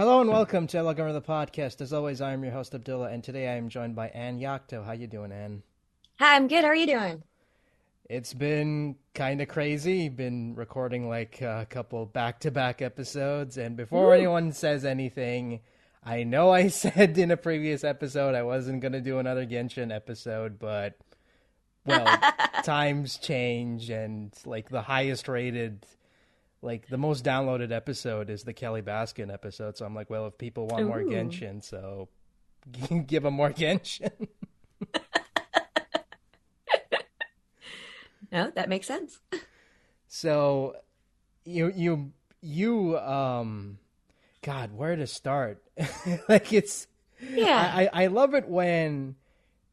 Hello and welcome to to the podcast. As always, I am your host Abdullah, and today I am joined by Ann Yatco. How you doing, Ann? Hi, I'm good. How are you doing? It's been kind of crazy. Been recording like a couple back-to-back episodes, and before anyone says anything, I know I said in a previous episode I wasn't gonna do another Genshin episode, but well, times change, and like the highest rated like the most downloaded episode is the Kelly Baskin episode. So I'm like, well, if people want more Ooh. Genshin, so give them more Genshin. No, that makes sense. so you you you um, God, where to start? like it's Yeah. I, I I love it when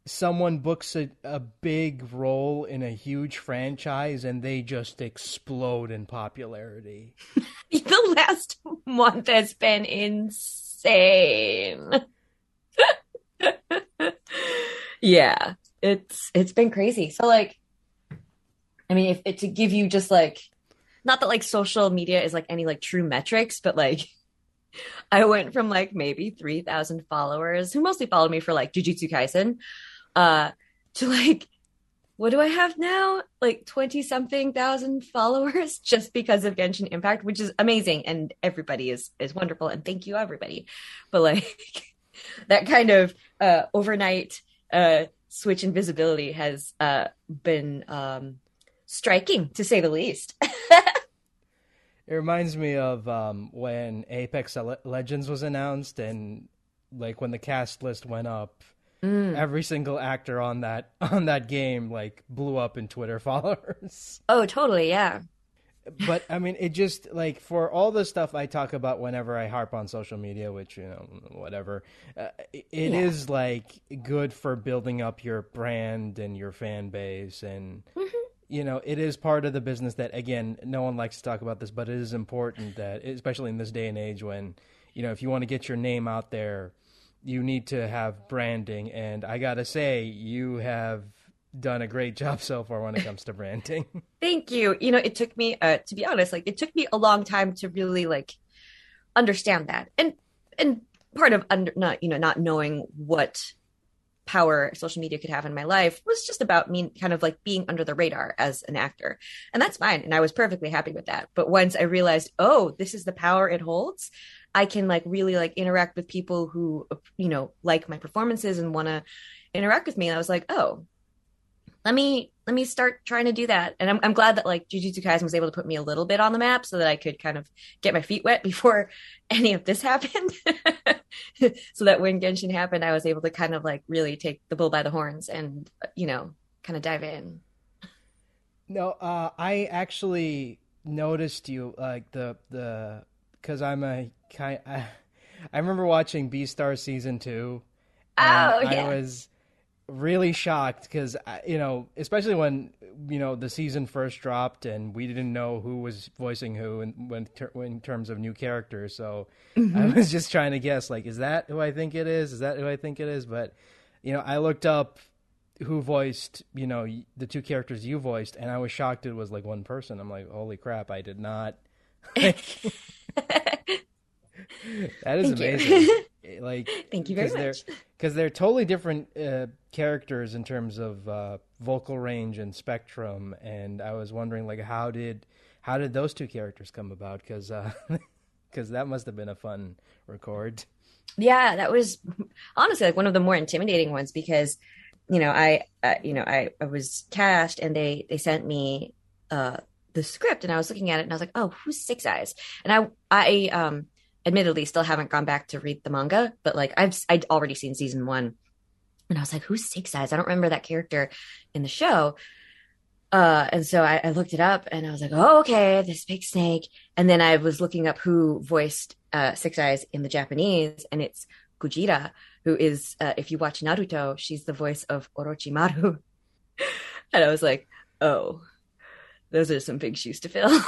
someone books a, a big role in a huge franchise and they just explode in popularity. the last month has been insane. yeah, it's it's been crazy. So like I mean if it to give you just like not that like social media is like any like true metrics, but like I went from like maybe 3,000 followers who mostly followed me for like Jujutsu Kaisen uh to like what do I have now? Like 20 something thousand followers just because of Genshin Impact, which is amazing. And everybody is, is wonderful. And thank you, everybody. But like that kind of, uh, overnight, uh, switch in visibility has, uh, been, um, striking to say the least. It reminds me of um, when Apex Legends was announced, and like when the cast list went up, every single actor on that on that game like blew up in Twitter followers. oh, totally. Yeah. but I mean, it just like for all the stuff I talk about whenever I harp on social media, which you know, whatever, uh, it Yeah. is like good for building up your brand and your fan base, and you know, it is part of the business that again, no one likes to talk about this, but it is important that, especially in this day and age, when you know, if you want to get your name out there, you need to have branding, and I gotta say, you have done a great job so far when it comes to branding. Thank you. You know, it took me, uh, to be honest, like it took me a long time to really like understand that, and and part of under not you know not knowing what power social media could have in my life was just about me kind of like being under the radar as an actor, and that's fine, and I was perfectly happy with that. But once I realized, oh, this is the power it holds, I can like really like interact with people who you know like my performances and want to interact with me. And I was like, oh, let me let me start trying to do that. And I'm I'm glad that like Jujutsu Kaisen was able to put me a little bit on the map so that I could kind of get my feet wet before any of this happened. so that when Genshin happened, I was able to kind of like really take the bull by the horns and you know kind of dive in. No, uh, I actually noticed you like the the because I'm a kind. I, I remember watching Beastars season two. Oh, yeah. I was really shocked because you know, especially when you know the season first dropped and we didn't know who was voicing who and when ter- in terms of new characters. So Mm-hmm. I was just trying to guess, like, is that who I think it is? Is that who I think it is? But you know, I looked up who voiced you know the two characters you voiced and i was shocked it was like one person i'm like holy crap i did not that is Thank amazing. Like Thank you very because they're much. because they're totally different uh, characters in terms of uh, vocal range and spectrum and i was wondering like how did how did those two characters come about? Because because that must have been a fun record. Yeah, that was honestly like one of the more intimidating ones because, you know, I, uh, you know, I, I was cast and they they sent me uh the script and I was looking at it and I was like, oh, who's Six Eyes? And I I um admittedly still haven't gone back to read the manga, but like I've I'd already seen season one, and I was like, who's Six Eyes? I don't remember that character in the show. Uh, and so I, I looked it up and I was like, oh, okay, this big snake. And then I was looking up who voiced uh, Six Eyes in the Japanese, and it's Kujira, who is, uh, if you watch Naruto, she's the voice of Orochimaru. and I was like, oh, those are some big shoes to fill.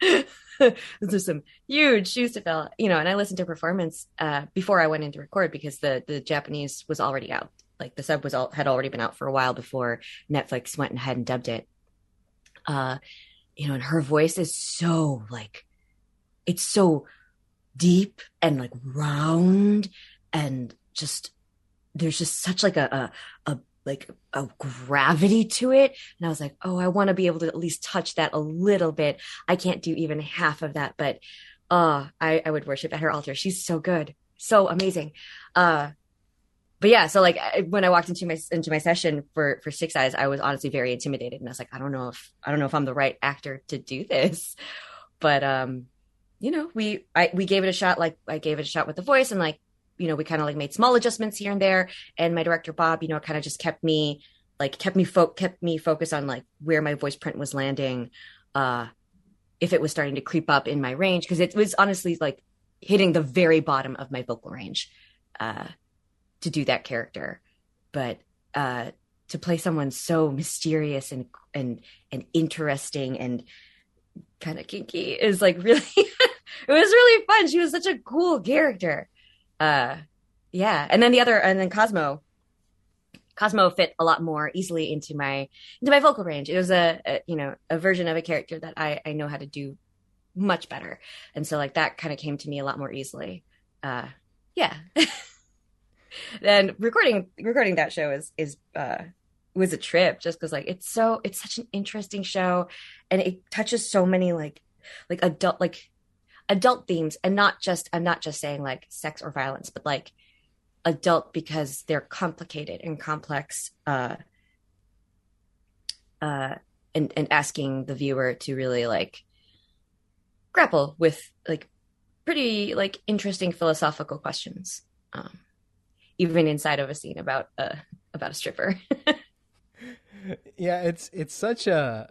those are some huge shoes to fill, you know. And I listened to performance uh, before I went in to record because the the Japanese was already out. Like the sub was all had already been out for a while before Netflix went ahead and dubbed it. Uh, you know, and her voice is so like, it's so deep and like round and just there's just such like a a, a like a gravity to it. And i was like oh i want to be able to at least touch that a little bit. I can't do even half of that but uh i i would worship at her altar. She's so good. So amazing. Uh but yeah so like when i walked into my into my session for for six eyes i was honestly very intimidated. And i was like i don't know if i don't know if i'm the right actor to do this. But um you know we i we gave it a shot like i gave it a shot with the voice and like you know, we kind of like made small adjustments here and there. And my director Bob, you know, kind of just kept me like kept me fo- kept me focused on like where my voice print was landing, uh, if it was starting to creep up in my range because it was honestly like hitting the very bottom of my vocal range, uh, to do that character. But uh, to play someone so mysterious and and and interesting and kind of kinky is like really it was really fun. She was such a cool character uh yeah. And then the other and then cosmo. Cosmo fit a lot more easily into my into my vocal range. It was a, a you know a version of a character that i i know how to do much better. And so like that kind of came to me a lot more easily. Uh yeah. Then recording recording that show is is uh was a trip just because like it's so it's such an interesting show. And it touches so many like like adult like adult themes and not just i'm not just saying like sex or violence but like adult because they're complicated and complex uh uh and and asking the viewer to really like grapple with like pretty like interesting philosophical questions um even inside of a scene about uh about a stripper. Yeah it's it's such a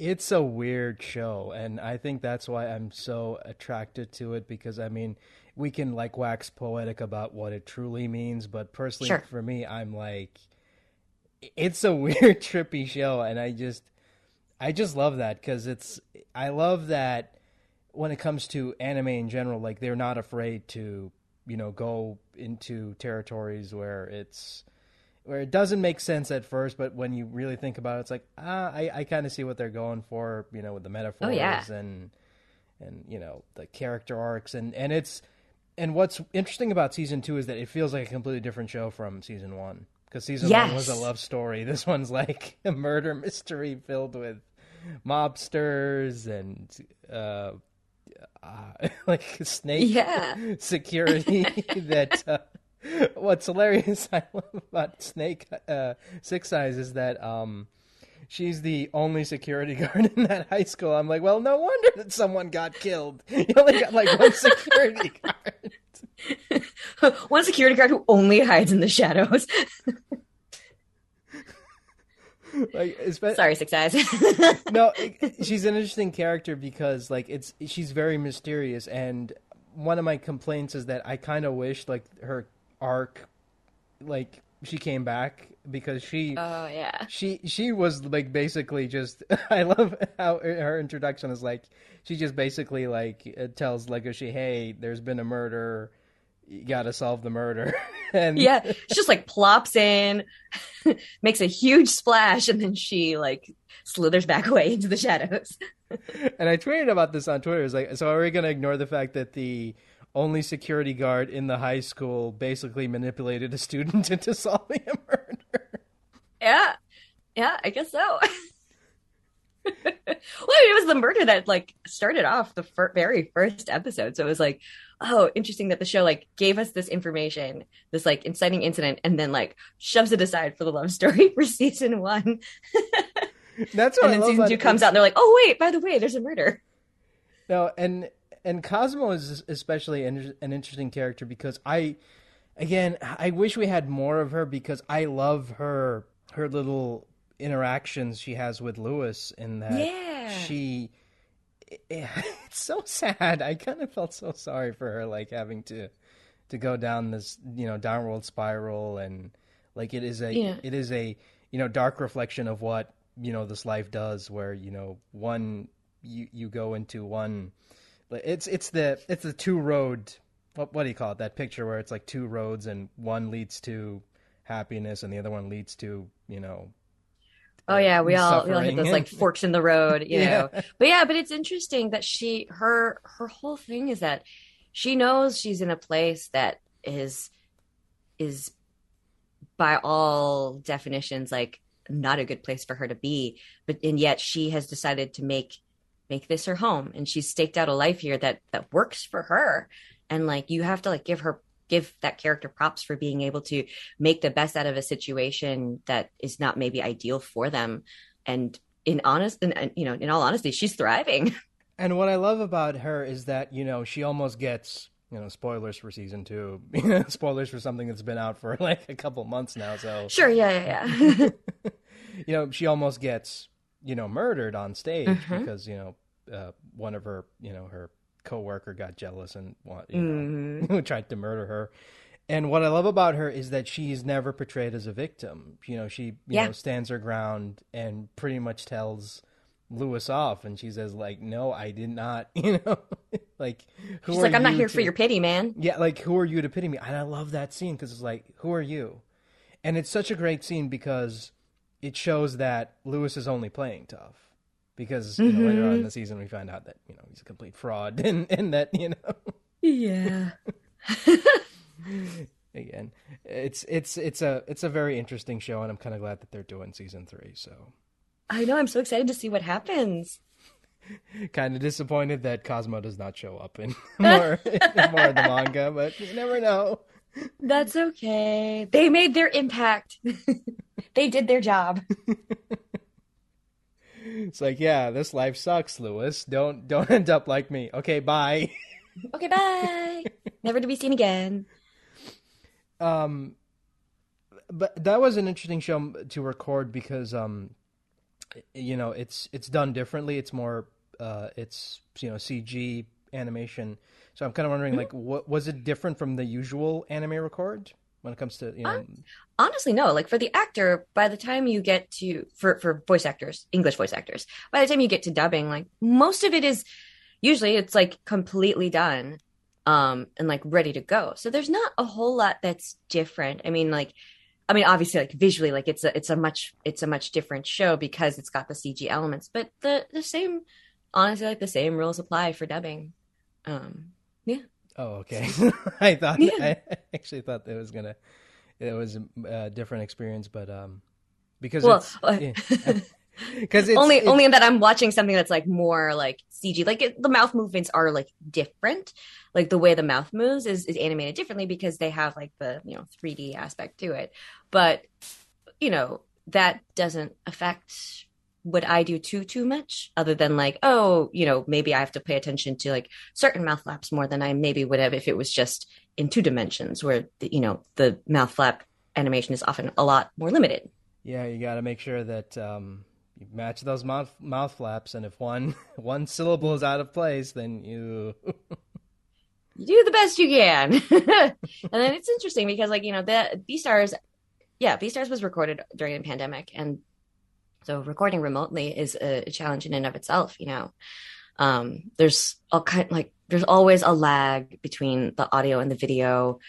it's a weird show and i think that's why i'm so attracted to it because i mean we can like wax poetic about what it truly means but personally Sure. for me i'm like it's a weird trippy show and i just i just love that because it's i love that when it comes to anime in general like they're not afraid to you know go into territories where it's where it doesn't make sense at first, but when you really think about it, it's like ah, I, I kind of see what they're going for, you know, with the metaphors yeah. and and you know the character arcs and and it's and what's interesting about season two is that it feels like a completely different show from season one because season one was a love story. This one's like a murder mystery filled with mobsters and uh, uh like snake Yeah. security that uh, what's hilarious I love about Snake uh, Six Eyes is that um she's the only security guard in that high school. I'm like, well, no wonder that someone got killed. You only got like one security guard. one security guard who only hides in the shadows Like, espe- sorry six eyes no, it, she's an interesting character because like it's she's very mysterious, and one of my complaints is that I kind of wish like her arc, like she came back because she oh yeah she she was like basically just I love how her introduction is like she just basically like uh, tells Legoshi, hey, there's been a murder. You got to solve the murder. and yeah she just like plops in makes a huge splash and then she like slithers back away into the shadows and I tweeted about this on Twitter. It's like, so are we to ignore the fact that the only security guard in the high school basically manipulated a student into solving a murder? yeah. Yeah i guess so. Well I mean, it was the murder that like started off the fir- very first episode. So it was like oh interesting that the show like gave us this information this like inciting incident and then like shoves it aside for the love story for season one. That's what and then season two comes out and they're like oh wait by the way there's a murder. No, and and Cosmo is especially an, interesting character because I, again, I wish we had more of her because I love her her little interactions she has with Lewis in that Yeah. she. It's so sad. I kind of felt so sorry for her, like having to to go down this you know downward spiral and like it is a Yeah. it is a you know dark reflection of what you know this life does where you know one you you go into one it's it's the it's the two road what what do you call it that picture where it's like two roads and one leads to happiness and the other one leads to you know Oh yeah, we all we all hit those like forks in the road, you Yeah. know. But yeah, but it's interesting that she her her whole thing is that she knows she's in a place that is is by all definitions like not a good place for her to be but and yet she has decided to make make this her home. And she's staked out a life here that that works for her. And like you have to like give her give that character props for being able to make the best out of a situation that is not maybe ideal for them. And in honest and you know in all honesty she's thriving. And what i love about her is that you know she almost gets you know spoilers for season two spoilers for something that's been out for like a couple months now so. Sure yeah yeah, yeah. you know she almost gets you know murdered on stage mm-hmm. because you know uh, one of her you know her coworker got jealous and you know mm-hmm. tried to murder her and what I love about her is that she's never portrayed as a victim. You know, she you yeah. know stands her ground and pretty much tells Lewis off, and she says like, "No, I did not." You know, like who she's like, "I'm not here to... for your pity, man." Yeah, like who are you to pity me? And I love that scene because it's like, who are you? And it's such a great scene because it shows that Lewis is only playing tough. Because you know, later on in mm-hmm. the season, we find out that you know he's a complete fraud, and and that you know, yeah. again it's it's it's a it's a very interesting show and i'm kind of glad that they're doing season three so. I know i'm so excited to see what happens. Kind of disappointed that cosmo does not show up in more, in more of the manga but you never know. That's okay. They made their impact. They did their job it's like yeah this life sucks lewis don't don't end up like me okay bye okay bye never to be seen again um, but that was an interesting show to record because um, you know, it's it's done differently. It's more uh, it's you know CG animation. So I'm kind of wondering, mm-hmm. like, what was it different from the usual anime record when it comes to you know? Honestly, no. Like for the actor, by the time you get to for for voice actors, English voice actors, by the time you get to dubbing, like most of it is usually it's like completely done um and like ready to go so there's not a whole lot that's different i mean like i mean obviously like visually like it's a it's a much it's a much different show because it's got the cg elements but the the same honestly like the same rules apply for dubbing um yeah oh okay i thought yeah. i actually thought it was gonna it was a different experience but um because well, yeah. because only it's, only in that I'm watching something that's like more like CG. Like it, the mouth movements are like different. Like the way the mouth moves is is animated differently because they have like the you know 3D aspect to it. But you know that doesn't affect what I do too too much. Other than like oh you know maybe I have to pay attention to like certain mouth flaps more than I maybe would have if it was just in two dimensions where the, you know the mouth flap animation is often a lot more limited. Yeah, you got to make sure that um, you match those mouth mouth flaps, and if one one syllable is out of place, then you you do the best you can. and then it's interesting because, like you know, the Beastars yeah, Beastars was recorded during a pandemic, and so recording remotely is a, challenge in and of itself. You know, um, there's all kind like there's always a lag between the audio and the video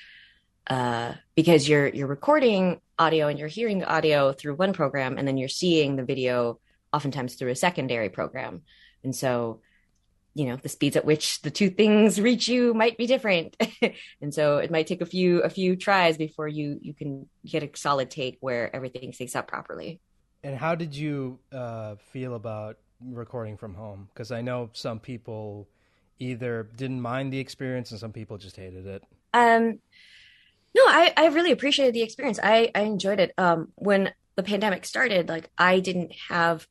uh, because you're you're recording audio and you're hearing audio through one program and then you're seeing the video oftentimes through a secondary program. And so you know the speeds at which the two things reach you might be different. And so it might take a few a few tries before you you can get a solid take where everything syncs up properly and how did you uh, feel about recording from home because i know some people either didn't mind the experience and some people just hated it um no, I, I really appreciated the experience. I, I enjoyed it. Um, when the pandemic started, like I didn't have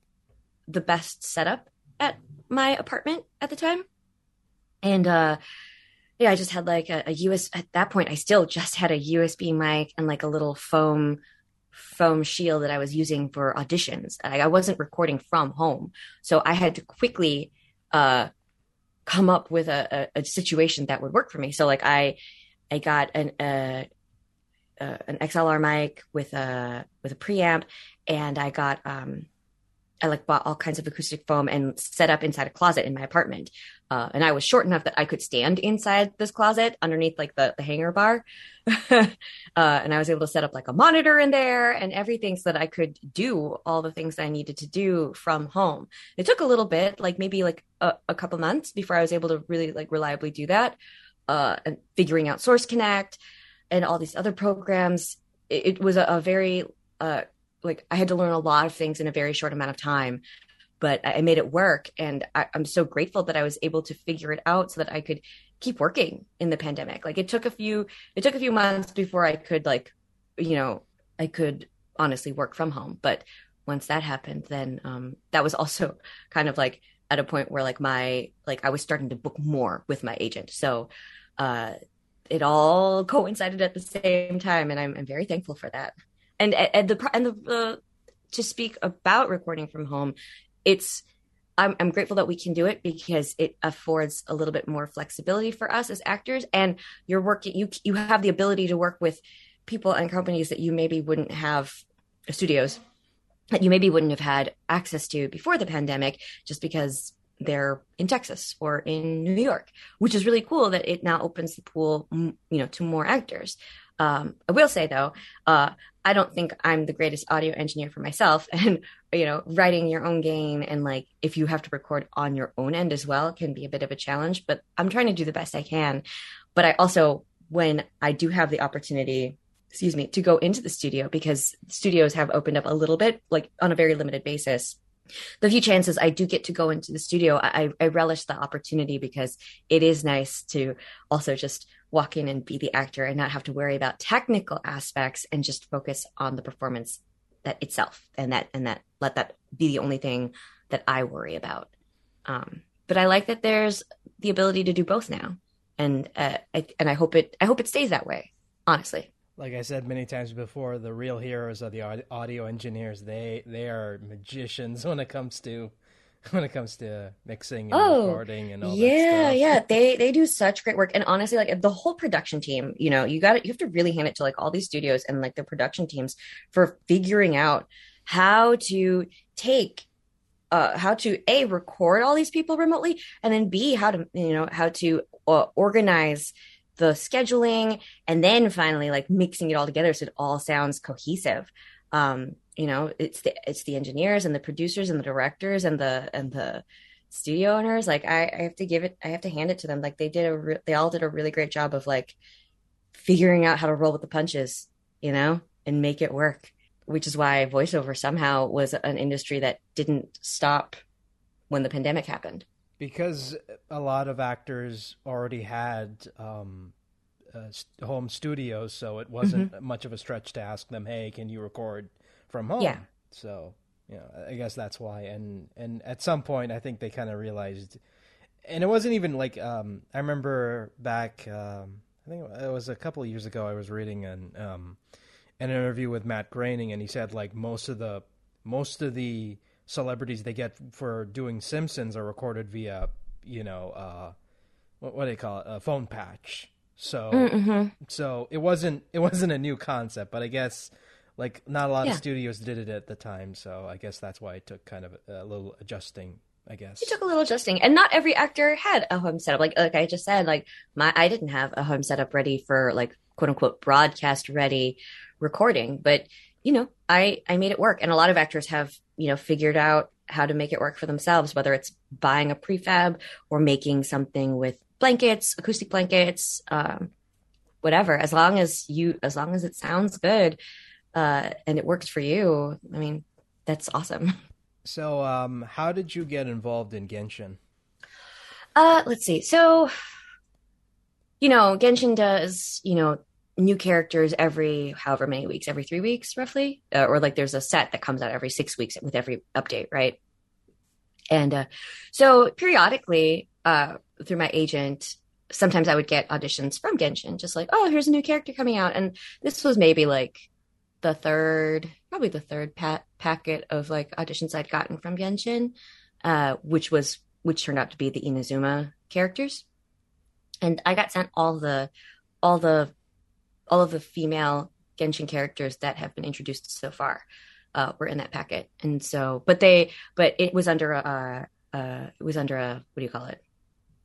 the best setup at my apartment at the time. And uh yeah, I just had like a, a US at that point I still just had a USB mic and like a little foam foam shield that I was using for auditions. I, I wasn't recording from home. So I had to quickly uh come up with a, a, a situation that would work for me. So like I I got an uh, uh, an XLR mic with a with a preamp, and I got um, I like bought all kinds of acoustic foam and set up inside a closet in my apartment. Uh, and I was short enough that I could stand inside this closet underneath like the, the hanger bar. uh, and I was able to set up like a monitor in there and everything so that I could do all the things that I needed to do from home. It took a little bit, like maybe like a, a couple months before I was able to really like reliably do that. uh, and figuring out Source Connect and all these other programs. It, it was a, a very uh, like I had to learn a lot of things in a very short amount of time, but I, made it work, and I, I'm so grateful that I was able to figure it out so that I could keep working in the pandemic. Like it took a few it took a few months before I could like you know I could honestly work from home, but once that happened, then um, that was also kind of like at a point where like my like I was starting to book more with my agent. So uh, it all coincided at the same time, and I'm, I'm very thankful for that. And and the and the uh, to speak about recording from home, it's I'm, I'm grateful that we can do it because it affords a little bit more flexibility for us as actors, and you're working you you have the ability to work with people and companies that you maybe wouldn't have studios that you maybe wouldn't have had access to before the pandemic just because they're in Texas or in New York, which is really cool that it now opens the pool, you know, to more actors. Um, I will say though, uh, I don't think I'm the greatest audio engineer for myself, and you know, writing your own game and like if you have to record on your own end as well can be a bit of a challenge. But I'm trying to do the best I can. But I also, when I do have the opportunity excuse me, to go into the studio because studios have opened up a little bit, like on a very limited basis. The few chances I do get to go into the studio, I, I relish the opportunity because it is nice to also just walk in and be the actor and not have to worry about technical aspects and just focus on the performance that itself and that and that let that be the only thing that I worry about. Um, but I like that there's the ability to do both now, and uh, I, and I hope it I hope it stays that way. Honestly like I said many times before, the real heroes are the audio engineers. They they are magicians when it comes to when it comes to mixing and oh, recording and all yeah, yeah. They they do such great work. And honestly, like the whole production team, you know, you got it. You have to really hand it to like all these studios and like the production teams for figuring out how to take uh, how to a record all these people remotely and then b how to you know how to uh, organize the scheduling and then finally like mixing it all together so it all sounds cohesive um you know it's the it's the engineers and the producers and the directors and the and the studio owners. Like i i have to give it i have to hand it to them. Like they did a re- they all did a really great job of like figuring out how to roll with the punches you know and make it work which is why voiceover somehow was an industry that didn't stop when the pandemic happened. Because a lot of actors already had um, uh, home studios, so it wasn't mm-hmm. much of a stretch to ask them, "Hey, can you record from home?" Yeah. So, you know, I guess that's why. And and at some point, I think they kind of realized, and it wasn't even like um, I remember back. Um, I think it was a couple of years ago. I was reading an um, an interview with Matt Groening, and he said like most of the most of the celebrities they get for doing Simpsons are recorded via, you know, uh, what, what do they call it, a phone patch. So, mm-hmm. so it wasn't it wasn't a new concept, but I guess like not a lot yeah. of studios did it at the time. So I guess that's why it took kind of a, a little adjusting. I guess it took a little adjusting, and not every actor had a home setup. Like like I just said, like my I didn't have a home setup ready for like quote unquote broadcast ready recording, but you know I I made it work, and a lot of actors have you know, figured out how to make it work for themselves, whether it's buying a prefab or making something with blankets, acoustic blankets, um, whatever. As long as you, as long as it sounds good uh, and it works for you, I mean, that's awesome. So, um, how did you get involved in Genshin? Uh, let's see. So, you know, Genshin does, you know, new characters every however many weeks, every three weeks, roughly, uh, or like there's a set that comes out every six weeks with every update, right? And uh, so periodically, uh, through my agent, sometimes I would get auditions from Genshin, just like, oh, here's a new character coming out, and this was maybe like the third, probably the third pat- packet of like auditions I'd gotten from Genshin, uh, which was which turned out to be the Inazuma characters, and I got sent all the all the all of the female Genshin characters that have been introduced so far uh, were in that packet, and so, but they, but it was under a, uh, it was under a what do you call it,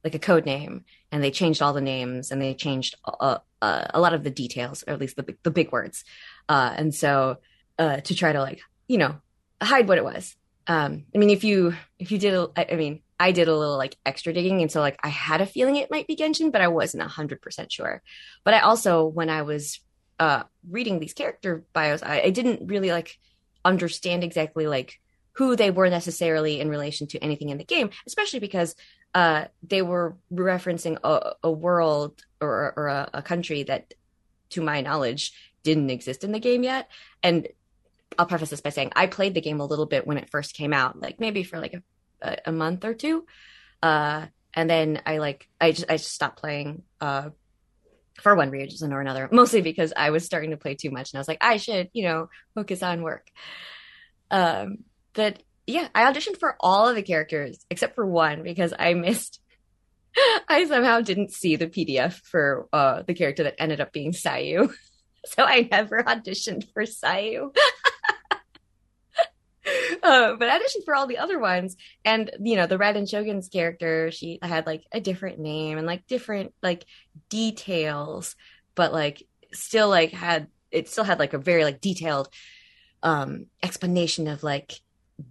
like a code name, and they changed all the names and they changed uh, uh, a lot of the details, or at least the the big words, uh, and so to try to like you know hide what it was. Um, I mean, if you if you did, I, I mean, I did a little like extra digging. And so like I had a feeling it might be Genshin, but I wasn't 100% sure. But I also, when I was uh, reading these character bios, I, I didn't really like understand exactly like who they were necessarily in relation to anything in the game, especially because uh, they were referencing a, a world or, or a, a, country that, to my knowledge, didn't exist in the game yet. And I'll preface this by saying I played the game a little bit when it first came out, like maybe for like a, a month or two. Uh, and then I like I just I just stopped playing uh, for one reason or another, mostly because I was starting to play too much, and I was like, I should, you know, focus on work. Um, but yeah, I auditioned for all of the characters except for one because I missed. I somehow didn't see the PDF for uh, the character that ended up being Sayu, so I never auditioned for Sayu. uh, but I auditioned for all the other ones, and you know, the Raiden Shogun's character, she had like a different name and like different like details, but like still like had it still had like a very like detailed um explanation of like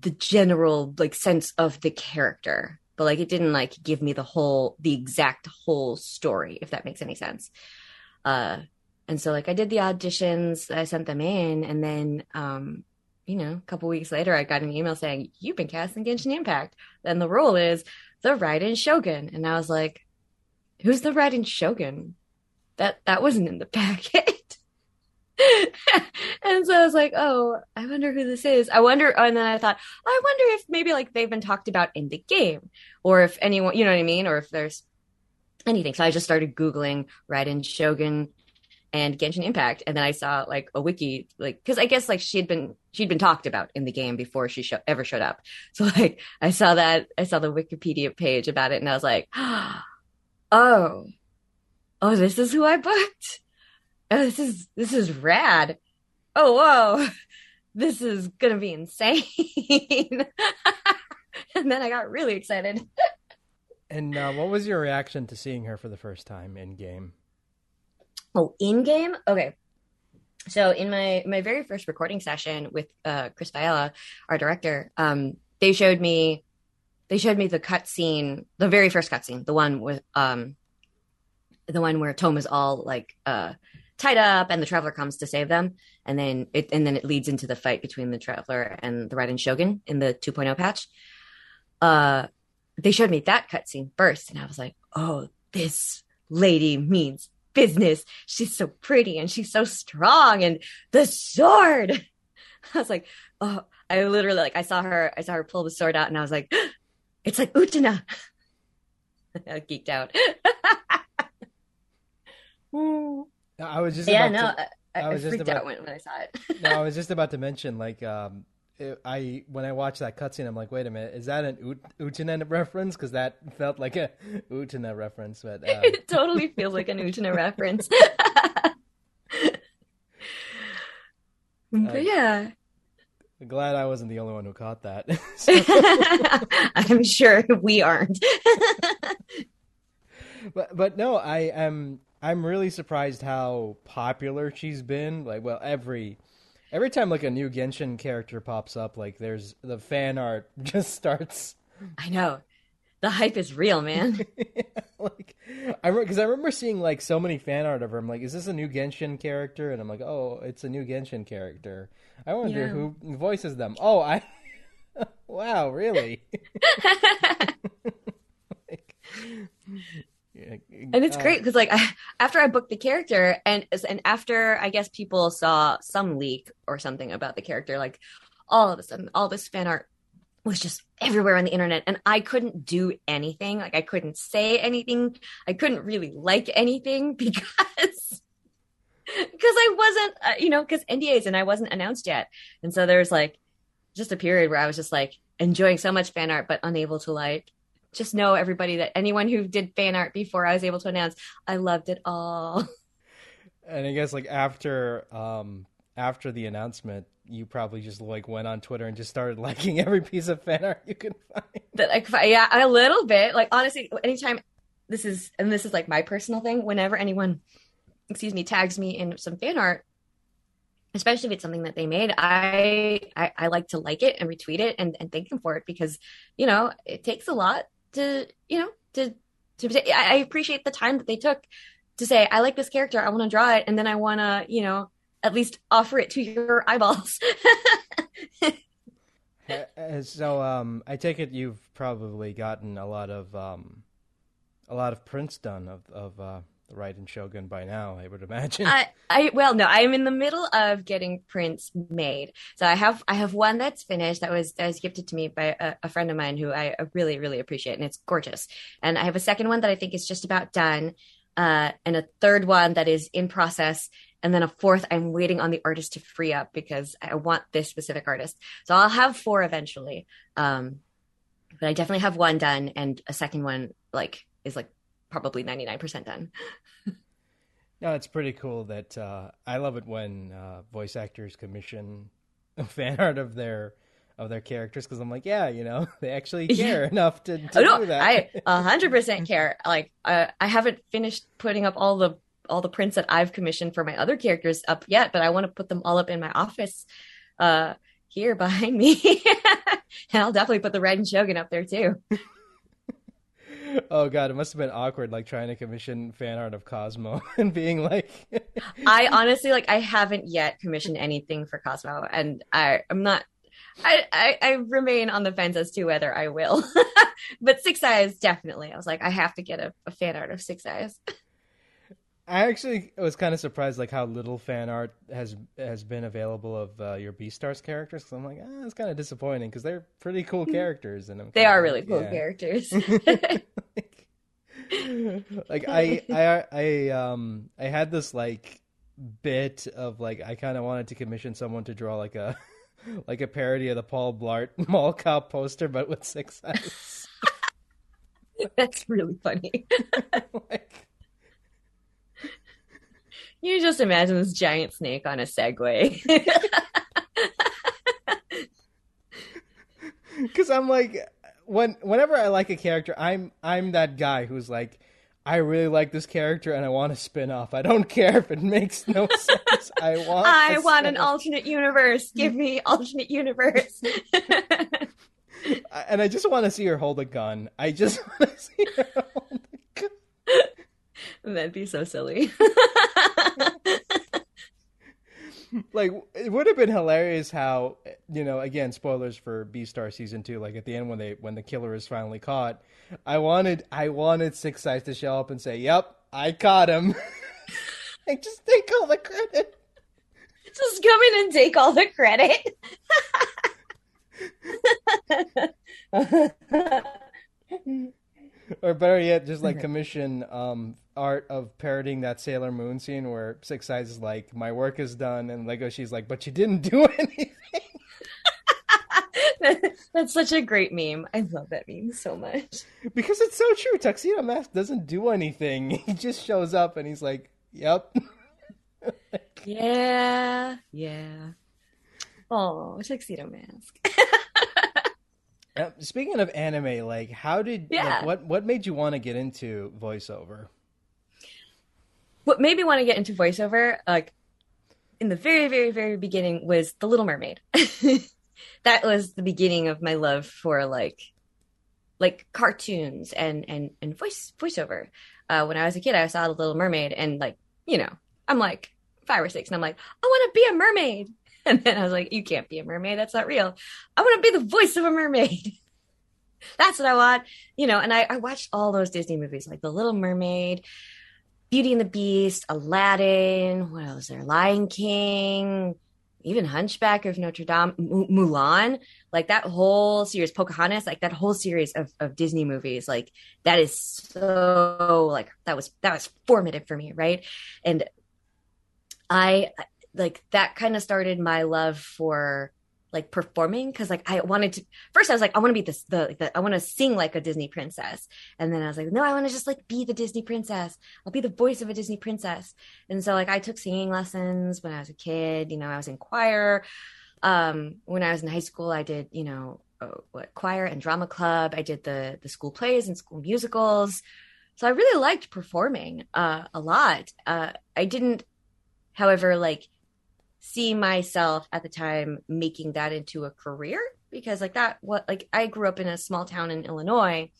the general like sense of the character but like it didn't like give me the whole the exact whole story if that makes any sense. Uh and so like i did the auditions i sent them in and then um you know a couple weeks later i got an email saying you've been cast in genshin impact. And the role is the raiden shogun. And i was like who's the raiden shogun? That that wasn't in the packet and so I was like, oh, I wonder who this is. I wonder, and then I thought, I wonder if maybe like they've been talked about in the game, or if anyone, you know what I mean, or if there's anything. So I just started googling Raiden Shogun and Genshin Impact, and then I saw like a wiki, like because I guess like she had been she'd been talked about in the game before she ever showed up. So like I saw that I saw the Wikipedia page about it, and I was like, oh, oh, this is who I booked oh, this is this is rad. Oh whoa, this is gonna be insane. and then I got really excited. and uh, what was your reaction to seeing her for the first time in game? Oh, in game? Okay. So in my my very first recording session with uh, Chris Viella, our director, um, they showed me they showed me the cutscene, the very first cutscene, the one with um, the one where Thoma is all like uh tied up and the traveler comes to save them and then it and then it leads into the fight between the traveler and the Raiden Shogun in the 2.0 patch. Uh they showed me that cutscene first and I was like, "Oh, this lady means business. She's so pretty and she's so strong and the sword." I was like, "Oh, I literally like I saw her I saw her pull the sword out and I was like, "It's like Utena." I geeked out. I was just yeah, no, to, I, I, was freaked just about, out when, when I saw it. no, I was just about to mention like um, it, I when I watched that cutscene, I'm like, wait a minute, is that an U- Utena reference? Because that felt like a Utena reference, but uh... it totally feels like an Utena reference. but yeah. Glad I wasn't the only one who caught that. I'm sure we aren't. but but no, I am I'm really surprised how popular she's been. Like, well, every every time like a new Genshin character pops up, like there's the fan art just starts. I know. The hype is real, man. like, I because I remember seeing like so many fan art of her. I'm like, is this a new Genshin character? And I'm like, oh, it's a new Genshin character. I wonder yeah. who voices them. Oh, I. wow, really? like, and it's uh, great because like I, after I booked the character and and after I guess people saw some leak or something about the character, like all of a sudden all this fan art was just everywhere on the internet and I couldn't do anything. Like I couldn't say anything. I couldn't really like anything because because I wasn't, uh, you know, because NDAs and I wasn't announced yet. And so there's like just a period where I was just like enjoying so much fan art, but unable to like just know everybody that anyone who did fan art before I was able to announce, I loved it all. And I guess like after um after the announcement, you probably just like went on Twitter and just started liking every piece of fan art you could find. That like yeah, a little bit. Like honestly, anytime this is and this is like my personal thing, whenever anyone excuse me tags me in some fan art, especially if it's something that they made I, I, I like to like it and retweet it and, and thank them for it because you know it takes a lot to you know to to I appreciate the time that they took to say I like this character, I want to draw it, and then I want to you know at least offer it to your eyeballs. so um, I take it you've probably gotten a lot of um, a lot of prints done of of uh, the Raiden Shogun by now. I would imagine. I, I well, no, I'm in the middle of getting prints made. So I have I have one that's finished that was that was gifted to me by a, a friend of mine who I really really appreciate, and it's gorgeous. And I have a second one that I think is just about done, uh, and a third one that is in process and then a fourth i'm waiting on the artist to free up because i want this specific artist so i'll have four eventually um but i definitely have one done and a second one like is like probably 99% done no it's pretty cool that uh i love it when uh voice actors commission fan art of their of their characters because I'm like, yeah, you know, they actually care enough to, to oh, no, do that. I hundred percent care. Like, uh, I haven't finished putting up all the all the prints that I've commissioned for my other characters up yet, but I want to put them all up in my office uh, here behind me. and I'll definitely put the Raiden Shogun up there too. oh god, it must have been awkward like trying to commission fan art of Cosmo and being like I honestly like I haven't yet commissioned anything for Cosmo and I I'm not I, I, I remain on the fence as to whether I will. but Six Eyes definitely. I was like, I have to get a, a fan art of Six Eyes. I actually was kind of surprised, like how little fan art has has been available of uh, your Beastars characters. Because I'm like, ah, it's kind of disappointing because they're pretty cool characters, and I'm they are really cool yeah. characters. like, like I, I, I, um, I had this like bit of like I kind of wanted to commission someone to draw like a like a parody of the Paul Blart Mall Cop poster, but with six eyes. That's really funny. like, you just imagine this giant snake on a Segway. Because I'm like, when whenever I like a character, I'm I'm that guy who's like, I really like this character and I want to spin off. I don't care if it makes no sense. I want. I want an alternate universe. Give me alternate universe. and I just want to see her hold a gun. I just want to see her hold a gun. That'd be so silly like it would have been hilarious how you know again spoilers for Beastars season two like at the end when they when the killer is finally caught i wanted i wanted six eyes to show up and say yep i caught him. Like just take all the credit. Just come in and take all the credit or better yet just like commission um art of parodying that Sailor Moon scene where Six Eyes is like, "My work is done," and Legoshi's like, "But you didn't do anything." That's such a great meme. I love that meme so much because it's so true. Tuxedo Mask doesn't do anything; he just shows up and he's like, "Yep." yeah, yeah. Oh, Tuxedo Mask. Uh, speaking of anime, like, how did yeah. like, what what made you want to get into voiceover? what made me want to get into voiceover, like in the very, very, very beginning, was The Little Mermaid. that was the beginning of my love for like like cartoons and and and voice voiceover. Uh, when I was a kid, I saw The Little Mermaid, and like you know, I'm like five or six, and I'm like, I want to be a mermaid. And then I was like, you can't be a mermaid. That's not real. I want to be the voice of a mermaid. That's what I want, you know. And I, I watched all those Disney movies, like The Little Mermaid, Beauty and the Beast, Aladdin, what else there? Lion King, even Hunchback of Notre Dame, M- Mulan, like that whole series, Pocahontas, like that whole series of, of Disney movies, like that is so like that was that was formative for me, right? And I like that kind of started my love for like performing because like I wanted to first I was like I want to be this the, the I want to sing like a Disney princess. And then I was like no I want to just like be the Disney princess. I'll be the voice of a Disney princess. And so like I took singing lessons when I was a kid you know I was in choir. Um when I was in high school I did you know uh, what choir and drama club. I did the the school plays and school musicals. So I really liked performing uh a lot. Uh I didn't however like see myself at the time making that into a career because like that what like I grew up in a small town in Illinois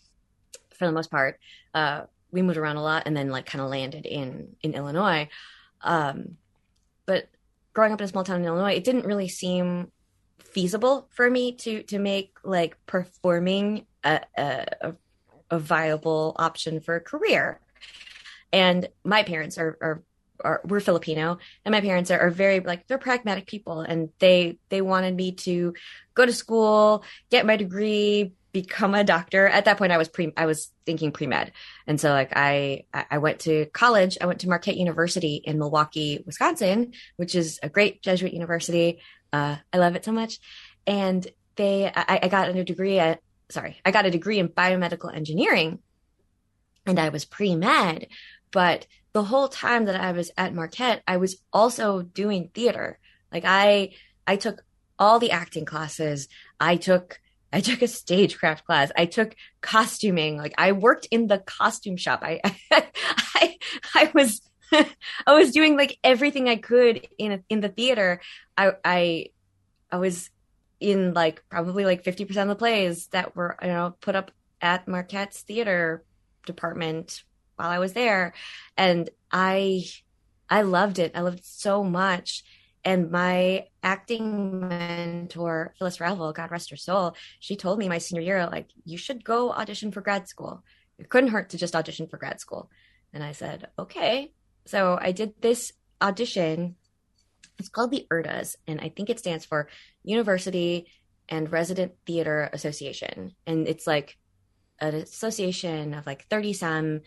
for the most part. Uh, we moved around a lot and then like kind of landed in in Illinois. Um, but growing up in a small town in Illinois, it didn't really seem feasible for me to to make like performing a, a, a viable option for a career. And my parents are, are are we're Filipino and my parents are, are very like they're pragmatic people and they they wanted me to go to school, get my degree, become a doctor. At that point I was pre I was thinking pre-med. And so like I I went to college. I went to Marquette University in Milwaukee, Wisconsin, which is a great Jesuit university. Uh, I love it so much. And they I, I got a degree at sorry, I got a degree in biomedical engineering and I was pre-med, but the whole time that I was at Marquette, I was also doing theater. Like I I took all the acting classes. I took I took a stagecraft class. I took costuming. Like I worked in the costume shop. I I I was I was doing like everything I could in in the theater. I I I was in like probably like 50% of the plays that were you know put up at Marquette's theater department while I was there. And I I loved it. I loved it so much. And my acting mentor, Phyllis Ravel, God rest her soul, she told me my senior year, like, you should go audition for grad school. It couldn't hurt to just audition for grad school. And I said, okay. So I did this audition. It's called the URTAS, and I think it stands for University and Resident Theater Association. And it's like an association of like 30 some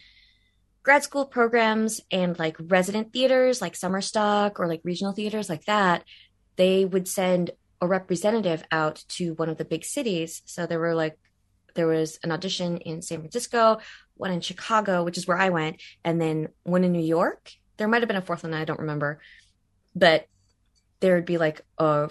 grad school programs and like resident theaters like summer stock or like regional theaters like that they would send a representative out to one of the big cities. So there were like there was an audition in san francisco one in chicago which is where i went and then one in new york. There might have been a fourth one i don't remember. But there would be like a,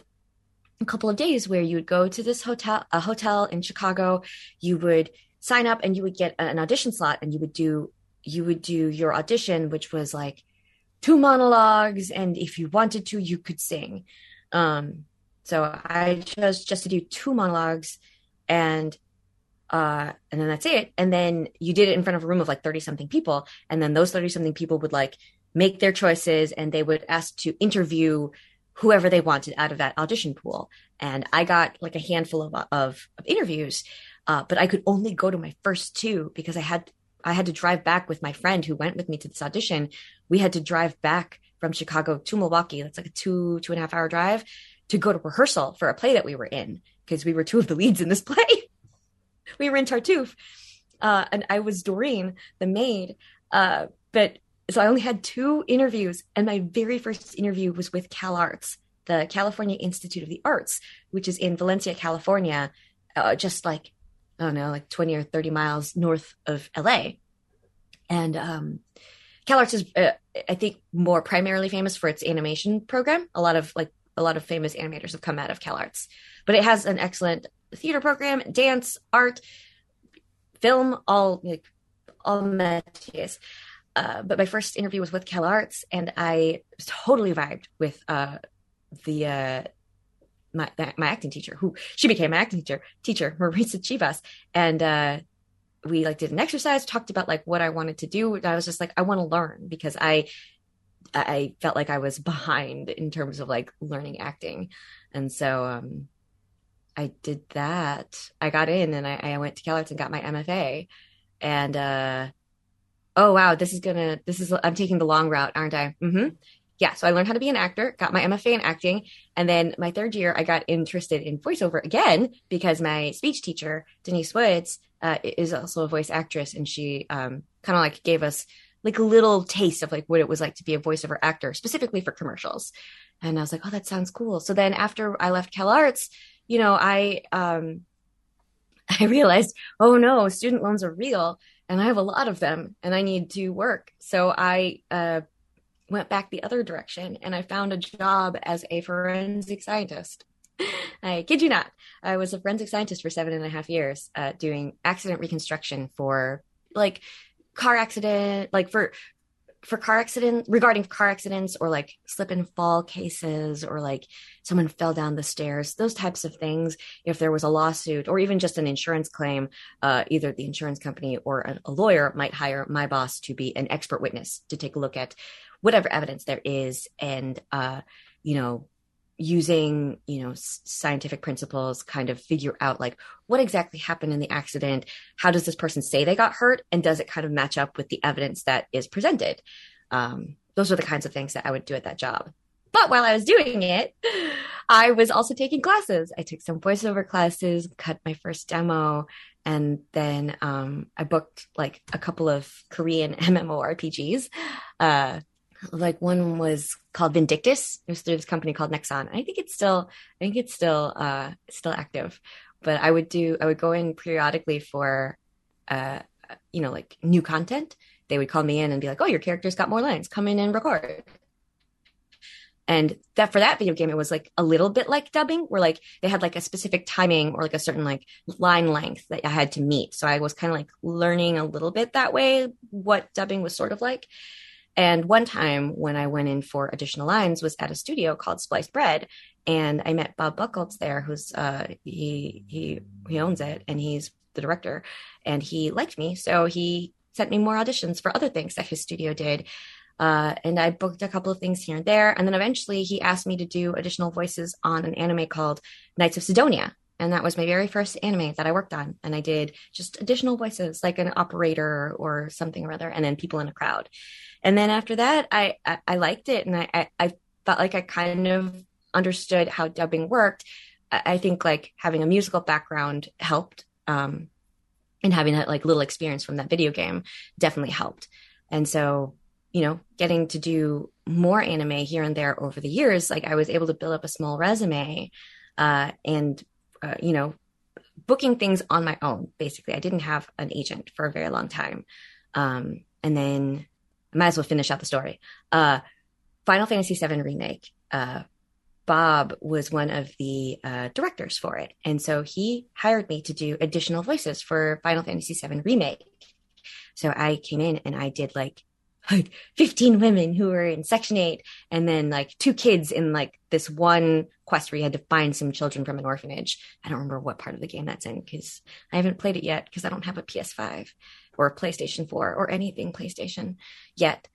a couple of days where you would go to this hotel a hotel in chicago. You would sign up and you would get an audition slot and you would do you would do your audition, which was like two monologues, and if you wanted to, you could sing. Um, so I chose just to do two monologues, and uh, and then that's it. And then you did it in front of a room of like thirty something people, and then those thirty something people would like make their choices, and they would ask to interview whoever they wanted out of that audition pool. And I got like a handful of of, of interviews. Uh, but I could only go to my first two because I had I had to drive back with my friend who went with me to this audition. We had to drive back from Chicago to Milwaukee. That's like a two, two and a half hour drive to go to rehearsal for a play that we were in because we were two of the leads in this play. we were in Tartuffe. Uh, and I was Dorine, the maid. Uh, but so I only had two interviews. And my very first interview was with Cal Arts, the California Institute of the Arts, which is in Valencia, California, uh, just like I don't know, like 20 or 30 miles north of LA. And um, CalArts is, uh, I think, more primarily famous for its animation program. A lot of like a lot of famous animators have come out of CalArts, but it has an excellent theater program, dance, art, film, all like all métiers. Uh, but my first interview was with CalArts, and I totally vibed with uh, the uh, my my acting teacher, who she became my acting teacher, teacher Marisa Chibas, and uh, we like did an exercise, talked about like what I wanted to do. I was just like, I want to learn because I I felt like I was behind in terms of like learning acting, and so um, I did that. I got in and I, I went to CalArts and got my MFA, and uh, oh wow, this is gonna this is I'm taking the long route, aren't I? Mm-hmm yeah, so I learned how to be an actor, got my MFA in acting, and then my third year I got interested in voiceover again because my speech teacher Denise Woods uh, is also a voice actress, and she um, kind of like gave us like a little taste of like what it was like to be a voiceover actor, specifically for commercials. And I was like, oh, that sounds cool. So then after I left Cal Arts, you know, I um, I realized, oh no, student loans are real, and I have a lot of them, and I need to work. So I uh, went back the other direction and I found a job as a forensic scientist. I kid you not. I was a forensic scientist for seven and a half years, uh, doing accident reconstruction for like car accident, like for for car accident regarding car accidents or like slip and fall cases or like someone fell down the stairs those types of things if there was a lawsuit or even just an insurance claim uh, either the insurance company or a, a lawyer might hire my boss to be an expert witness to take a look at whatever evidence there is and uh, you know using you know scientific principles kind of figure out like what exactly happened in the accident how does this person say they got hurt and does it kind of match up with the evidence that is presented? Um, those are the kinds of things that i would do at that job. But while i was doing it i was also taking classes. I took some voiceover classes cut my first demo and then um, i booked like a couple of korean mmorpgs uh, like one was called Vindictus. It was through this company called Nexon. I think it's still, I think it's still, uh, still active. But I would do, I would go in periodically for, uh, you know, like new content. They would call me in and be like, "Oh, your character's got more lines. Come in and record." And that for that video game, it was like a little bit like dubbing, where like they had like a specific timing or like a certain like line length that I had to meet. So I was kind of like learning a little bit that way what dubbing was sort of like. And one time when I went in for additional lines was at a studio called Spliced Bread, and I met Bob Buchholz there, who's uh, he he he owns it, and he's the director, and he liked me, so he sent me more auditions for other things that his studio did. Uh, and I booked a couple of things here and there, and then eventually he asked me to do additional voices on an anime called Knights of Sidonia, and that was my very first anime that I worked on. And I did just additional voices, like an operator or something or other, and then people in a crowd. And then after that, I I, I liked it, and I, I, felt like I kind of understood how dubbing worked. I, I think like having a musical background helped, um, and having that like little experience from that video game definitely helped. And so, you know, getting to do more anime here and there over the years, like I was able to build up a small resume, uh, and uh, you know, booking things on my own. Basically, I didn't have an agent for a very long time, um, and then I might as well finish out the story. Uh, Final Fantasy VII remake. Uh, Bob was one of the uh, directors for it, and so he hired me to do additional voices for Final Fantasy VII remake. So I came in and I did like like 15 women who were in section 8 and then like two kids in like this one quest where you had to find some children from an orphanage. I don't remember what part of the game that's in because i haven't played it yet because i don't have a ps5 or a playstation 4 or anything playstation yet.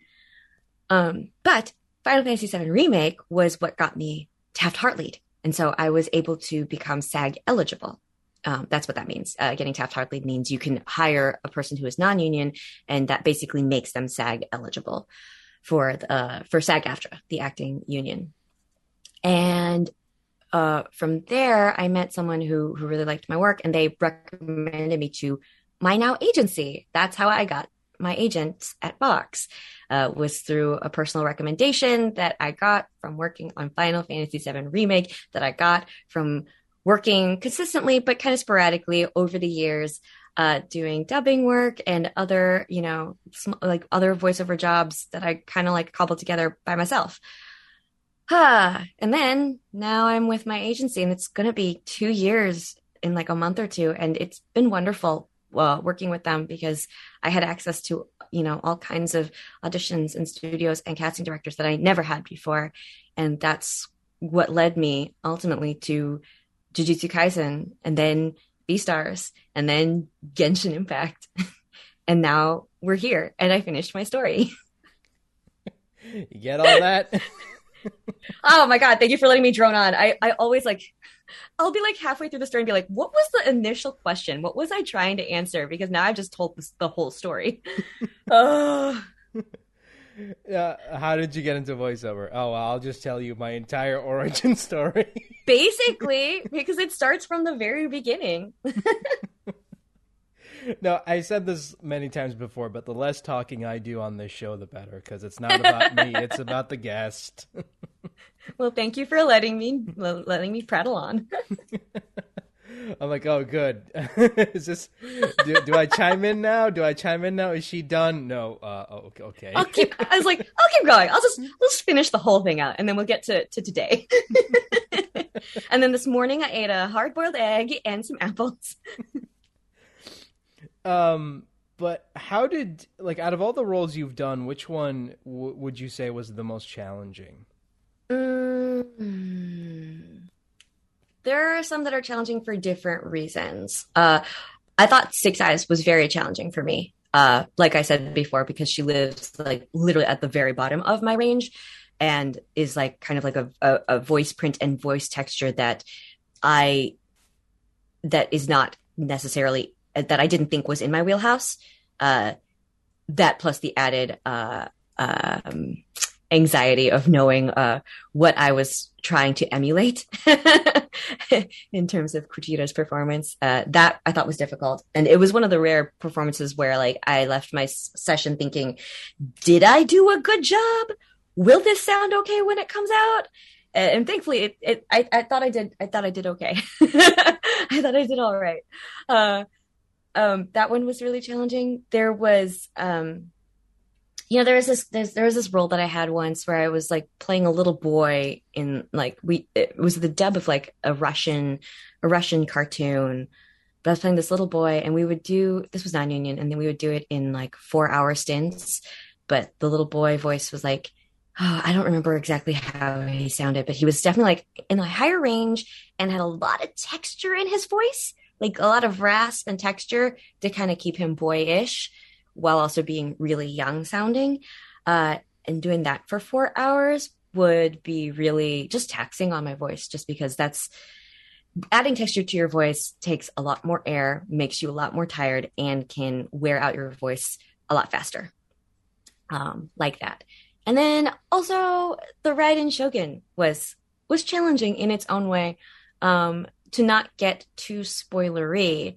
Um but final fantasy 7 remake was what got me Taft-Hartleyed and so i was able to become sag eligible um, that's what that means. Uh, getting Taft-Hartleyed means you can hire a person who is non-union, and that basically makes them SAG eligible for the, uh, for SAG-AFTRA, the acting union. And uh, from there, I met someone who who really liked my work, and they recommended me to my now agency. That's how I got my agent at Vox. Uh, was through a personal recommendation that I got from working on Final Fantasy VII Remake, that I got from working consistently but kind of sporadically over the years uh, doing dubbing work and other you know sm- like other voiceover jobs that i kind of like cobbled together by myself. Ah, and then now i'm with my agency and it's going to be two years in like a month or two and it's been wonderful uh, working with them because i had access to you know all kinds of auditions and studios and casting directors that i never had before. And that's what led me ultimately to Jujutsu Kaisen and then Beastars and then Genshin Impact. and now we're here and I finished my story. you get all that? oh my god, thank you for letting me drone on. I, I always like I'll be like halfway through the story and be like, what was the initial question? What was I trying to answer? Because now I've just told this, the whole story. oh. Yeah, uh, how did you get into voiceover? Oh, well, I'll just tell you my entire origin story. Basically, because it starts from the very beginning. no, I said this many times before, but the less talking I do on this show, the better, because it's not about me; it's about the guest. well, thank you for letting me letting me prattle on. I'm like, oh, good. Is this? Do, do, I chime in now? Do I chime in now? Is she done? No. Uh, oh, okay. I'll keep. I was like, I'll keep going. I'll just let's finish the whole thing out, and then we'll get to to today. and then this morning, I ate a hard boiled egg and some apples. um, but how did like out of all the roles you've done, which one w- would you say was the most challenging? Mm, there are some that are challenging for different reasons. Uh, I thought Six Eyes was very challenging for me. Uh, like I said before, because she lives like literally at the very bottom of my range, and is like kind of like a, a, a voice print and voice texture that I that is not necessarily that I didn't think was in my wheelhouse. Uh, that plus the added uh, um, anxiety of knowing uh, what I was trying to emulate in terms of Kujira's performance. Uh, that I thought was difficult, and it was one of the rare performances where like I left my session thinking, "Did I do a good job? Will this sound okay when it comes out?" And thankfully, it, it I, I thought I did. I thought I did okay. I thought I did all right. Uh, um, that one was really challenging. There was, um, you know, there was this, there's, this role that I had once where I was like playing a little boy in like, we, it was the dub of like a Russian, a Russian cartoon. But I was playing this little boy and we would do, this was non union, and then we would do it in like four hour stints. But the little boy voice was like, oh, I don't remember exactly how he sounded, but he was definitely like in a higher range and had a lot of texture in his voice like a lot of rasp and texture to kind of keep him boyish while also being really young sounding. Uh, and doing that for four hours would be really just taxing on my voice, just because that's adding texture to your voice takes a lot more air, makes you a lot more tired, and can wear out your voice a lot faster. Um, like that. And then also the Raiden Shogun was was challenging in its own way. Um, to not get too spoilery,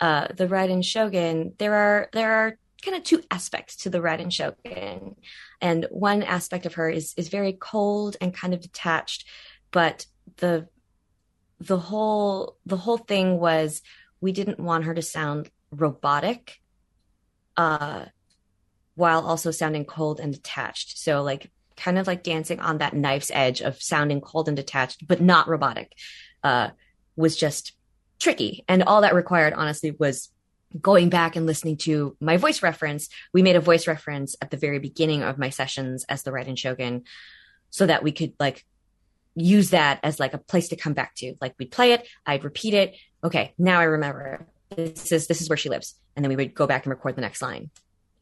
uh, the in Shogun, there are there are kind of two aspects to the Raiden Shogun, and one aspect of her is is very cold and kind of detached, but the the whole the whole thing was we didn't want her to sound robotic, uh, while also sounding cold and detached. So like kind of like dancing on that knife's edge of sounding cold and detached, but not robotic. Uh, was just tricky. And all that required, honestly, was going back and listening to my voice reference. We made a voice reference at the very beginning of my sessions as the Raiden Shogun so that we could like use that as like a place to come back to. Like we'd play it, I'd repeat it. Okay, now I remember this is this is where she lives. And then we would go back and record the next line.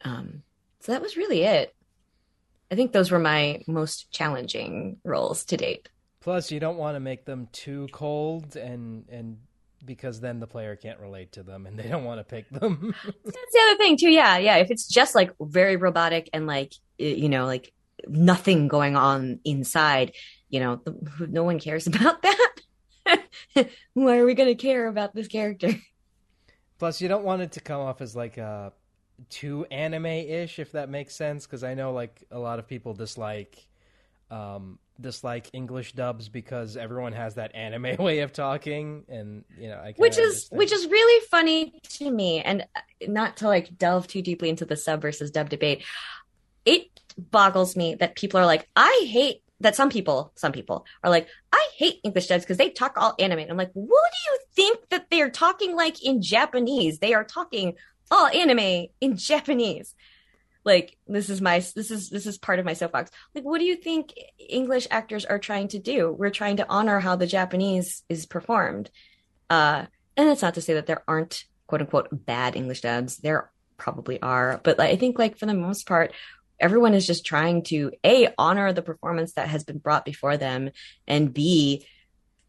Um, so that was really it. I think those were my most challenging roles to date. Plus, you don't want to make them too cold, and and because then the player can't relate to them, and they don't want to pick them. That's the other thing too. Yeah, yeah. If it's just like very robotic and like you know like nothing going on inside, you know, no one cares about that. Why are we going to care about this character? Plus, you don't want it to come off as like a too anime-ish, if that makes sense. Because I know like a lot of people dislike um, dislike English dubs because everyone has that anime way of talking, and you know, I which is understand. which is really funny to me. And uh, not to like delve too deeply into the sub versus dub debate, it boggles me that people are like, I hate that. Some people, some people are like, I hate English dubs because they talk all anime. I'm like, what do you think that they're talking like in Japanese? They are talking all anime in Japanese like this is my this is this is part of my soapbox. Like what do you think english actors are trying to do? We're trying to honor how the japanese is performed. Uh and it's not to say that there aren't quote unquote bad english dubs. There probably are. But i think like for the most part everyone is just trying to a honor the performance that has been brought before them and b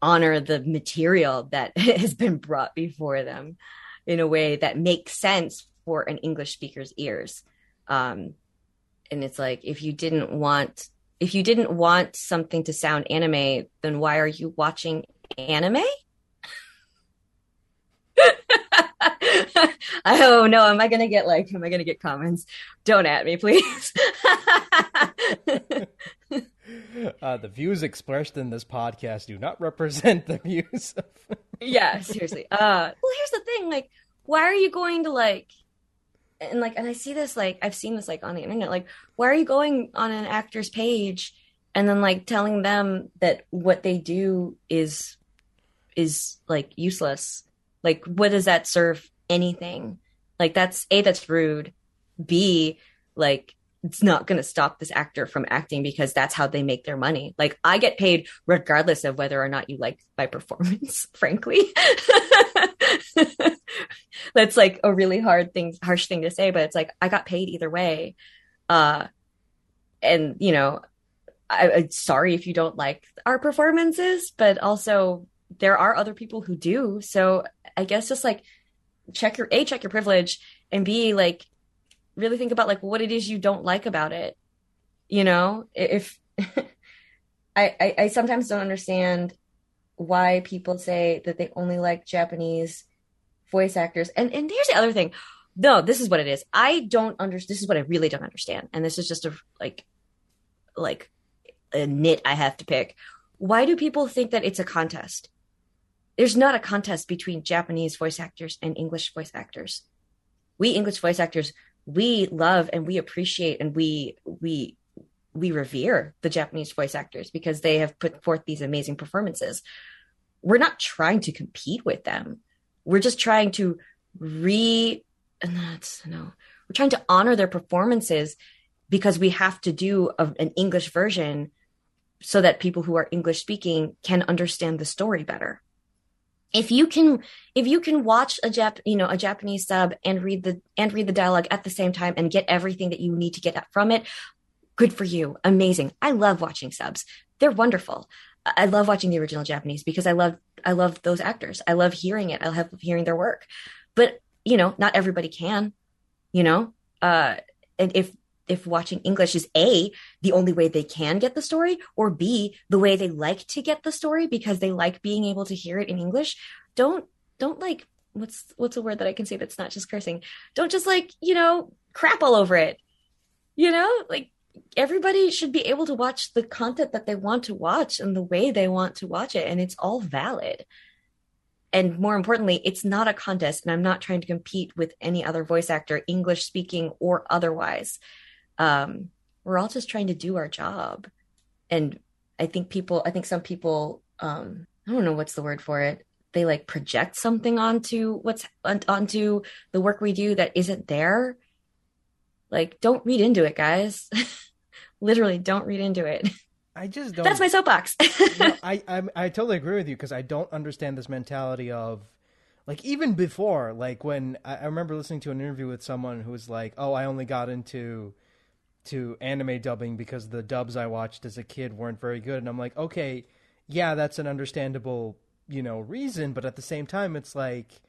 honor the material that has been brought before them in a way that makes sense for an english speaker's ears um, and it's like if you didn't want if you didn't want something to sound anime, then why are you watching anime? oh no, am I gonna get like am I gonna get comments? Don't at me, please. uh, the views expressed in this podcast do not represent the views of Yeah, seriously. Uh well here's the thing, like, why are you going to like and like and i see this like i've seen this like on the internet like why are you going on an actor's page and then like telling them that what they do is is like useless like what does that serve anything Like that's A, that's rude. B, like it's not going to stop this actor from acting because that's how they make their money. Like I get paid regardless of whether or not you like my performance, frankly. that's like a really hard thing, harsh thing to say, but it's like I got paid either way. Uh, and you know, I, I'm sorry if you don't like our performances, but also there are other people who do. So I guess just like check your A, check your privilege, and B, like really think about like what it is you don't like about it. You know, if I, I, I sometimes don't understand why people say that they only like Japanese voice actors. And and here's the other thing. No, this is what it is. I don't understand. This is what I really don't understand. And this is just a like, like a nit I have to pick. Why do people think that it's a contest? There's not a contest between Japanese voice actors and English voice actors. We English voice actors, we love and we appreciate and we we we revere the Japanese voice actors because they have put forth these amazing performances. We're not trying to compete with them. We're just trying to re and that's no. We're trying to honor their performances because we have to do a, an English version so that people who are English speaking can understand the story better. If you can if you can watch a Jap, you know, a Japanese sub and read the and read the dialogue at the same time and get everything that you need to get from it, good for you. Amazing. I love watching subs. They're wonderful. I love watching the original Japanese because I love I love those actors. I love hearing it. I love hearing their work. But, you know, not everybody can, you know? Uh and if if watching English is A, the only way they can get the story, or B, the way they like to get the story because they like being able to hear it in English, don't don't like what's what's a word that I can say that's not just cursing? Don't just like, you know, crap all over it. You know? Like everybody should be able to watch the content that they want to watch and the way they want to watch it and it's all valid and more importantly it's not a contest and i'm not trying to compete with any other voice actor english speaking or otherwise um, we're all just trying to do our job. And i think people i think some people um, i don't know what's the word for it. They like project something onto what's onto the work we do that isn't there. Like don't read into it guys. Literally don't read into it. I just don't. that's my soapbox. No, I, I I totally agree with you because I don't understand this mentality of like even before like when I, I remember listening to an interview with someone who was like, "Oh, I only got into to anime dubbing because the dubs I watched as a kid weren't very good," and I'm like, "Okay, yeah, that's an understandable you know reason, but at the same time, it's like."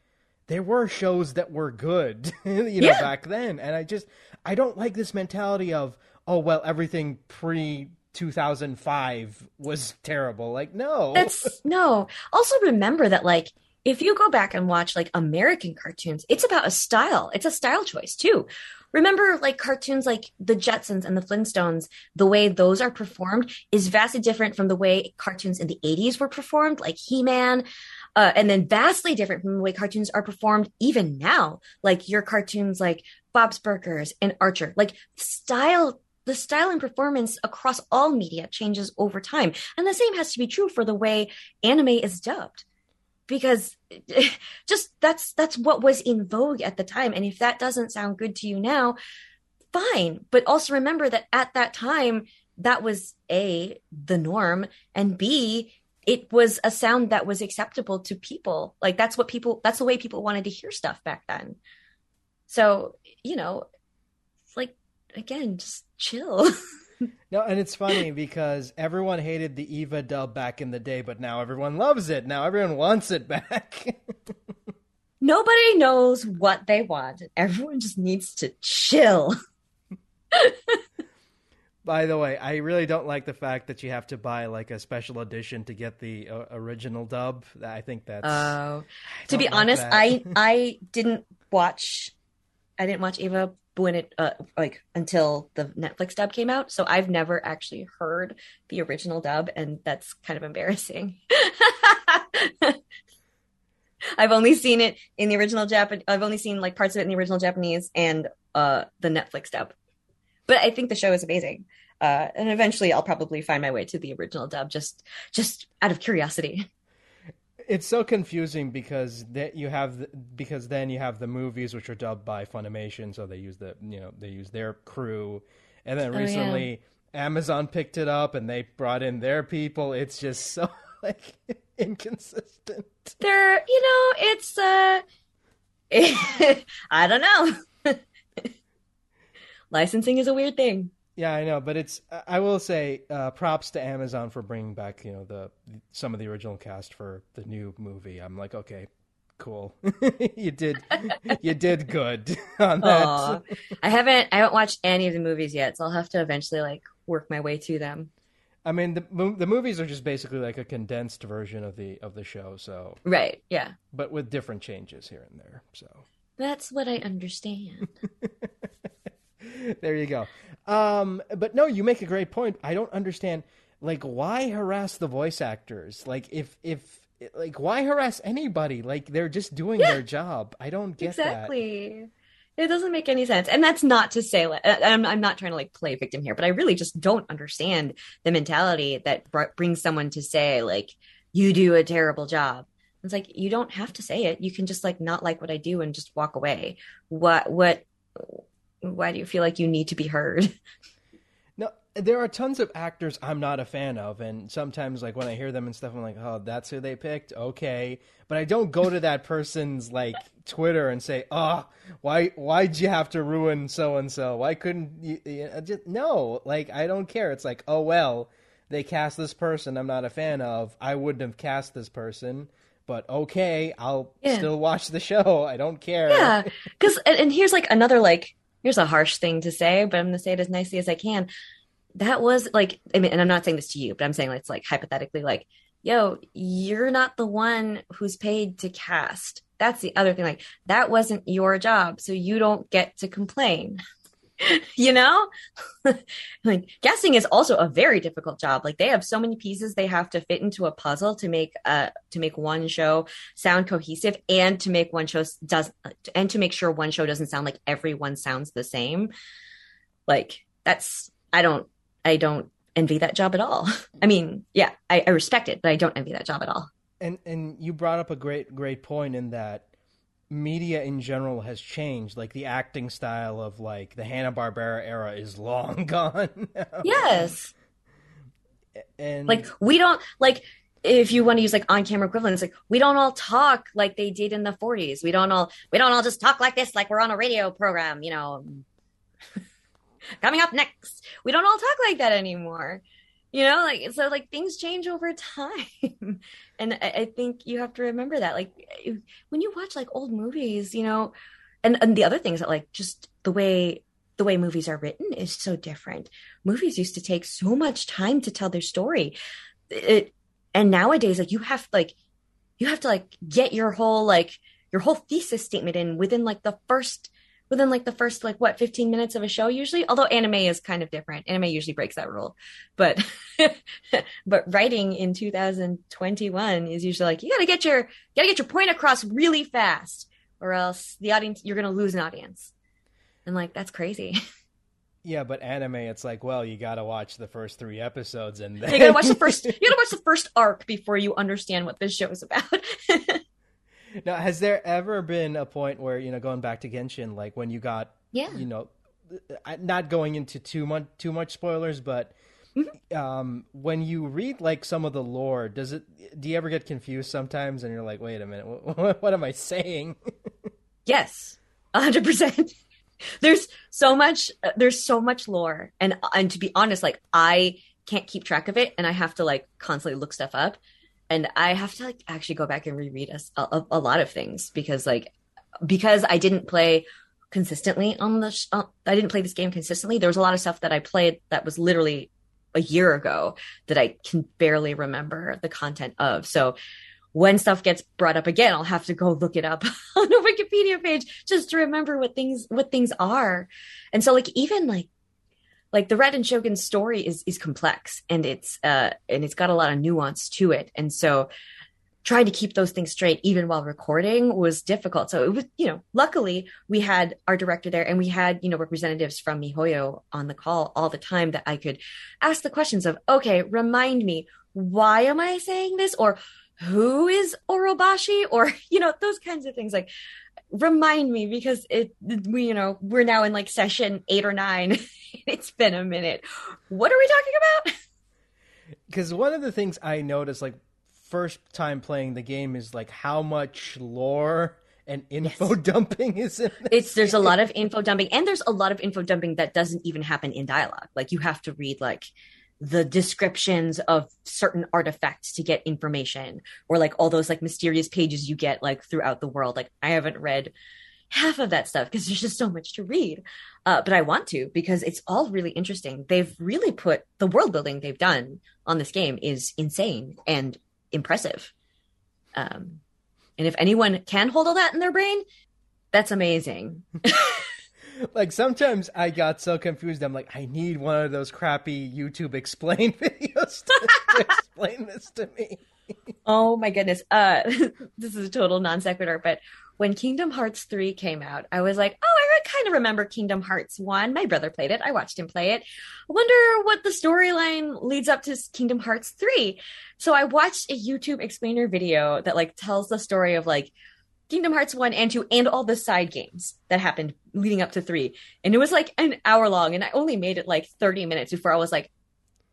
There were shows that were good, you know, Yeah. back then, and I just I don't like this mentality of oh well everything pre 2005 was terrible. Like no, That's no. Also remember that like if you go back and watch like American cartoons, it's about a style. It's a style choice too. Remember like cartoons like the Jetsons and the Flintstones, the way those are performed is vastly different from the way cartoons in the 80s were performed, like He-Man. Uh, and then vastly different from the way cartoons are performed even now, like your cartoons like Bob's Burgers and Archer. Like style the style and performance across all media changes over time. And the same has to be true for the way anime is dubbed. Because just that's that's what was in vogue at the time. And if that doesn't sound good to you now, fine. But also remember that at that time, that was A, the norm, and B, it was a sound that was acceptable to people. Like that's what people that's the way people wanted to hear stuff back then. So, you know, like again, just chill. No, and it's funny because everyone hated the Eva dub back in the day, but now everyone loves it. Now everyone wants it back. Nobody knows what they want. Everyone just needs to chill. By the way, I really don't like the fact that you have to buy like a special edition to get the uh, original dub. I think that's Oh, to be like honest. I I didn't watch I didn't watch Eva when it uh, like until the Netflix dub came out, so I've never actually heard the original dub, and that's kind of embarrassing. I've only seen it in the original Japan. I've only seen like parts of it in the original Japanese and uh the Netflix dub. But I think the show is amazing. Uh, and eventually, I'll probably find my way to the original dub just just out of curiosity. it's so confusing because that you have the, because then you have the movies which are dubbed by Funimation, so they use the you know they use their crew, and then Oh, yeah. recently Amazon picked it up and they brought in their people. It's just so like inconsistent. There, you know, it's uh, I don't know. Licensing is a weird thing. Yeah, I know, but it's I will say uh, props to Amazon for bringing back you know the some of the original cast for the new movie. I'm like, okay, cool, you did you did good on that. Aw. I haven't I haven't watched any of the movies yet, so I'll have to eventually like work my way to them. I mean, the the movies are just basically like a condensed version of the of the show, so Right, yeah. but with different changes here and there. So That's what I understand. there you go. Um, but no, you make a great point. I don't understand, like, why harass the voice actors? Like, if if like, why harass anybody? Like, they're just doing their job. I don't get that. exactly. It doesn't make any sense. And that's not to say like I'm I'm not trying to like play victim here, but I really just don't understand the mentality that br- brings someone to say like you do a terrible job. It's like you don't have to say it. You can just like not like what I do and just walk away. What what why do you feel like you need to be heard? No, there are tons of actors I'm not a fan of, and sometimes like when I hear them and stuff, I'm like, oh, that's who they picked. Okay, but I don't go to that person's like Twitter and say, oh, why why'd you have to ruin so and so? Why couldn't you? you know, just, no, like I don't care. It's like, oh well, they cast this person I'm not a fan of. I wouldn't have cast this person. But okay, I'll Yeah. still watch the show. I don't care. Yeah, because and, and here's like another like here's a harsh thing to say, but I'm gonna say it as nicely as I can. That was like, I mean, and I'm not saying this to you, but I'm saying it's like hypothetically, like, yo, you're not the one who's paid to cast. That's the other thing. Like, that wasn't your job, so you don't get to complain. you know, like casting is also a very difficult job. Like, they have so many pieces they have to fit into a puzzle to make uh to make one show sound cohesive and to make one show does and to make sure one show doesn't sound like everyone sounds the same. Like that's i don't i don't envy that job at all. I mean yeah I, I respect it but i don't envy that job at all. And and you brought up a great great point in that media in general has changed. Like the acting style of like the hanna-barbera era is long gone now. yes. And like we don't like if you want to use like on camera equivalents like we don't all talk like they did in the 40s we don't all we don't all just talk like this like we're on a radio program you know. Coming up next. We don't all talk like that anymore you know like so like things change over time. And I, I think you have to remember that like when you watch like old movies you know and and the other things that like just the way the way movies are written is so different. Movies used to take so much time to tell their story. It and nowadays like you have like you have to like get your whole like your whole thesis statement in within like the first within like the first like what 15 minutes of a show usually? Although anime is kind of different. Anime usually breaks that rule. But but writing in 2021 is usually like you gotta get your you gotta get your point across really fast or else the audience you're gonna lose an audience. And like that's crazy. Yeah but anime it's like well you gotta watch the first three episodes and then you gotta watch the first you gotta watch the first arc before you understand what this show is about now has there ever been a point where you know going back to genshin like when you got yeah you know not going into too much too much spoilers but Mm-hmm. um when you read like some of the lore does it do you ever get confused sometimes and you're like wait a minute what, what am i saying Yes, hundred percent. There's so much. uh, There's so much lore, and and to be honest, like I can't keep track of it, and I have to like constantly look stuff up, and I have to like actually go back and reread a, a, a lot of things because like because I didn't play consistently on the sh- uh, I didn't play this game consistently. There was a lot of stuff that I played that was literally a year ago that I can barely remember the content of. So when stuff gets brought up again, I'll have to go look it up on a Wikipedia page just to remember what things what things are. And so like even like like the Raiden Shogun story is is complex and it's uh and it's got a lot of nuance to it. And so trying to keep those things straight even while recording was difficult. So it was, you know, luckily we had our director there and we had, you know, representatives from MiHoYo on the call all the time that I could ask the questions of, okay, remind me, why am I saying this? Or who is Orobashi? Or, you know, those kinds of things like remind me because it, we, you know, we're now in like session eight or nine. it's been a minute. What are we talking about? Because one of the things I noticed, like, first time playing the game is like how much lore and info yes. dumping is in it's there's game. a lot of info dumping and there's a lot of info dumping that doesn't even happen in dialogue like you have to read like the descriptions of certain artifacts to get information or like all those like mysterious pages you get like throughout the world. Like i haven't read half of that stuff because there's just so much to read. Uh, but i want to because it's all really interesting. They've really put the world building they've done on this game is insane and impressive. Um, and if anyone can hold all that in their brain, that's amazing. like sometimes I got so confused. I'm like, I need one of those crappy YouTube explain videos to, to explain this to me. oh my goodness. Uh, this is a total non sequitur, but when Kingdom Hearts 3 came out, I was like, oh, I kind of remember Kingdom Hearts 1. My brother played it. I watched him play it. I wonder what the storyline leads up to Kingdom Hearts 3. So I watched a YouTube explainer video that like tells the story of like Kingdom Hearts 1 and 2 and all the side games that happened leading up to 3. And it was like an hour long and I only made it like 30 minutes before I was like,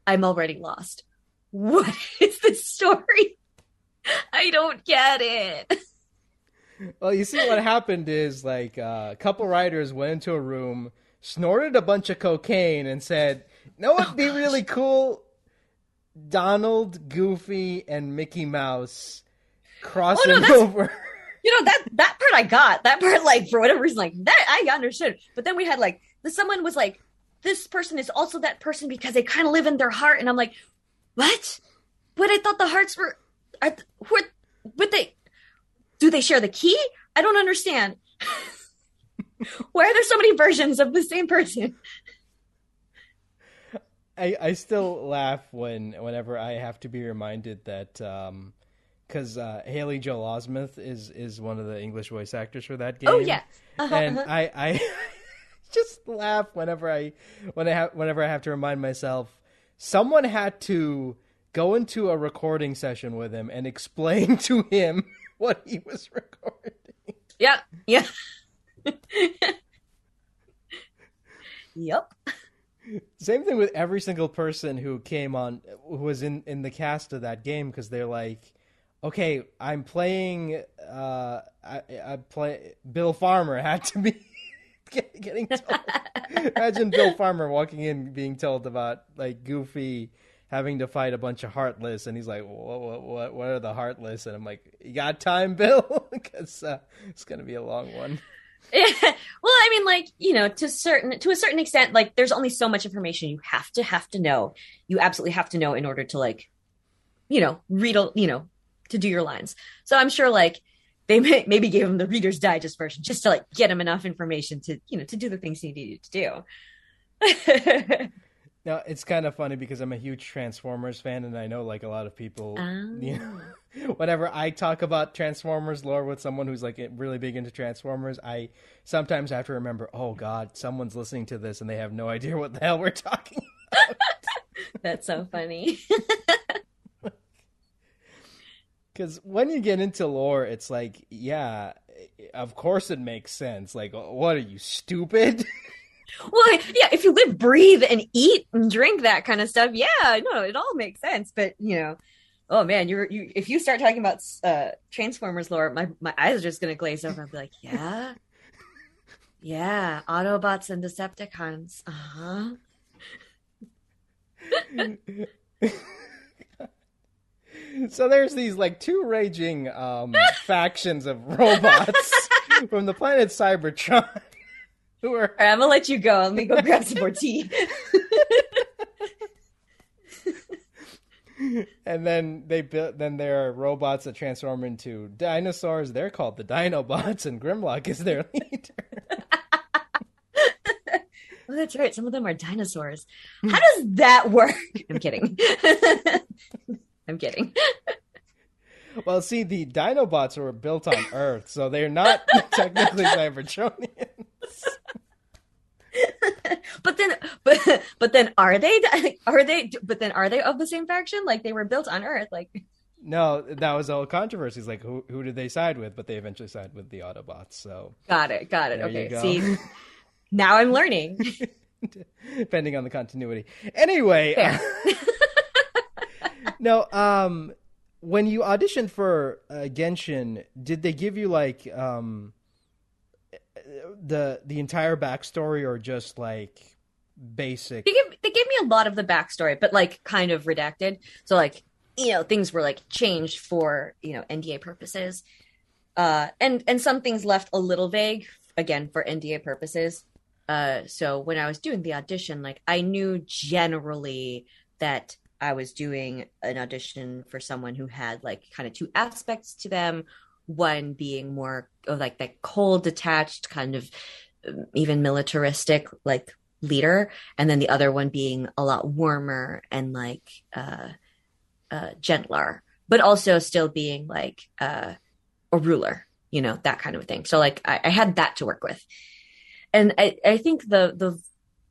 I'm already lost. What is this story? I don't get it. well, you see, what happened is like uh, a couple writers went into a room, snorted a bunch of cocaine, and said, "You know what'd be oh, really cool? Donald, Goofy, and Mickey Mouse crossing oh, no, over." You know that that part I got. That part, like for whatever reason, like that I understood. But then we had like the someone was like, "This person is also that person because they kind of live in their heart," and I'm like, "What? But I thought the hearts were, are, what? But they do they share the key? I don't understand. Why are there so many versions of the same person? I I still laugh when whenever I have to be reminded that um, because uh, Haley Joel Osment is is one of the English voice actors for that oh, game. Oh yeah, uh-huh, and uh-huh. I I just laugh whenever I when I have whenever I have to remind myself someone had to go into a recording session with him and explain to him what he was recording. Yeah, yeah. yep. Same thing with every single person who came on, who was in in the cast of that game, because they're like, okay, I'm playing. Uh, I, I play Bill Farmer had to be getting told. Imagine Bill Farmer walking in, being told about like Goofy having to fight a bunch of heartless, and he's like, "What? What? What, what are the heartless?" And I'm like, "You got time, Bill? Because uh, it's gonna be a long one." Yeah. Well, I mean, like you know, to certain to a certain extent, like there's only so much information you have to have to know. You absolutely have to know in order to like, you know, read a, you know, to do your lines. So I'm sure like they may, maybe gave him the Reader's Digest version just to like get him enough information to you know to do the things he needed to do. Now it's kind of funny because I'm a huge Transformers fan, and I know like a lot of people. Oh. You know, whenever I talk about Transformers lore with someone who's like really big into Transformers, I sometimes have to remember, oh God, someone's listening to this and they have no idea what the hell we're talking about. That's so funny. Because when you get into lore, it's like, yeah, of course it makes sense. Like, what are you stupid? well, yeah, if you live, breathe, and eat and drink that kind of stuff, yeah, no, it all makes sense. But you know, oh man, you're you if you start talking about uh Transformers lore, my my eyes are just gonna glaze over. I'll be like, yeah, yeah, Autobots and Decepticons, uh huh. so there's these like two raging um factions of robots from the planet Cybertron who are. Right, I'm gonna let you go. Let me go grab some more tea. and then they built. Then there are robots that transform into dinosaurs. They're called the Dinobots, and Grimlock is their leader. Oh, that's right. Some of them are dinosaurs. How does that work? I'm kidding. I'm kidding. Well, see, the Dinobots were built on Earth, so they're not technically Cybertronians. but then, but but then, are they? Are they? But then, are they of the same faction? Like they were built on Earth? Like No, that was all controversies. Like, who who did they side with? But they eventually sided with the Autobots. So got it, got it. okay, see, now I'm learning. Depending on the continuity. Anyway, uh, no. Um, when you auditioned for uh, Genshin, did they give you like um the the entire backstory or just like basic? They give they gave me a lot of the backstory, but like kind of redacted. So like you know things were like changed for you know NDA purposes, uh, and and some things left a little vague again for NDA purposes. Uh, so when I was doing the audition, like I knew generally that I was doing an audition for someone who had like kind of two aspects to them. One being more of like that cold, detached, kind of um, even militaristic, like leader, and then the other one being a lot warmer and like uh, uh, gentler, but also still being like uh, a ruler, you know, that kind of thing. So like I, I had that to work with, and I, I think the the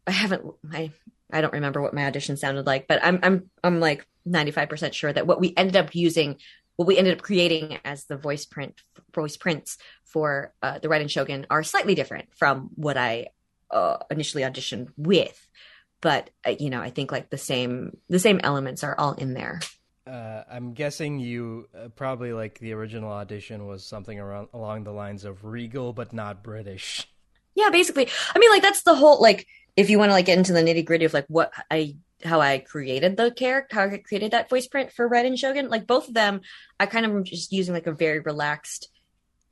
I haven't I I don't remember what my audition sounded like, but I'm I'm I'm like 95% sure that what we ended up using, what we ended up creating as the voice print voice prints for uh, the Raiden Shogun are slightly different from what I uh, initially auditioned with. But uh, you know, I think like the same the same elements are all in there. Uh, I'm guessing you uh, probably like the original audition was something around along the lines of regal but not British. Yeah, basically. I mean, like that's the whole like if you want to like get into the nitty gritty of like what I how I created the character, how I created that voice print for Raiden Shogun, like both of them, I kind of am just using like a very relaxed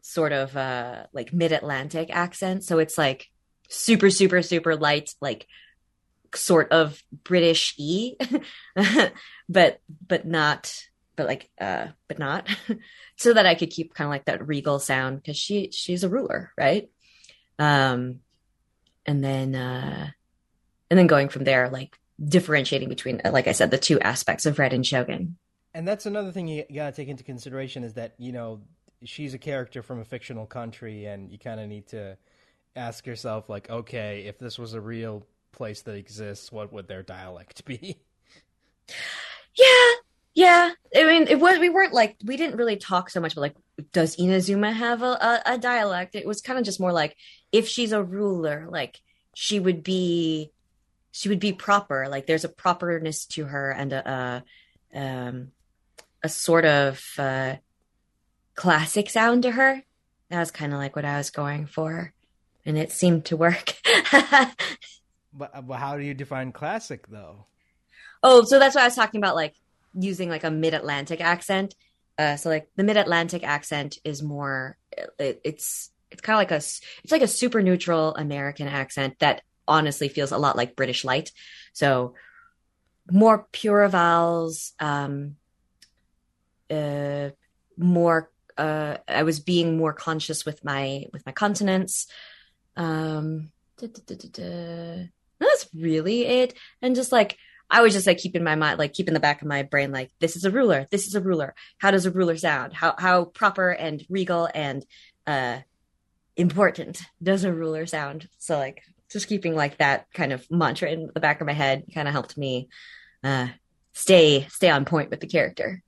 sort of uh like mid Atlantic accent. So it's like super, super, super light, like sort of British e, but but not but like uh but not so that I could keep kind of like that regal sound because she she's a ruler, right? Um and then uh and then going from there, like differentiating between, uh, like I said, the two aspects of Raiden Shogun. And that's another thing you got to take into consideration is that you know she's a character from a fictional country, and you kind of need to ask yourself, like, okay, if this was a real place that exists, what would their dialect be? Yeah, yeah. I mean, it was we weren't like we didn't really talk so much about like does Inazuma have a, a, a dialect? It was kind of just more like if she's a ruler, like she would be she would be proper. Like there's a properness to her and a a, um, a sort of uh, classic sound to her. That was kind of like what I was going for, and it seemed to work. but, but how do you define classic though? Oh, so that's why I was talking about, like using like a mid-Atlantic accent. Uh, so like the mid-Atlantic accent is more, it, it's it's kind of like a it's like a super neutral American accent that honestly feels a lot like British light. So more pure vowels, um, uh, more. Uh, I was being more conscious with my with my consonants. Um, da, da, da, that's really it. And just like I was just like keeping my mind, like keeping the back of my brain, like this is a ruler. This is a ruler. How does a ruler sound? How how proper and regal and uh important does a ruler sound? So like just keeping like that kind of mantra in the back of my head kind of helped me uh, stay stay on point with the character.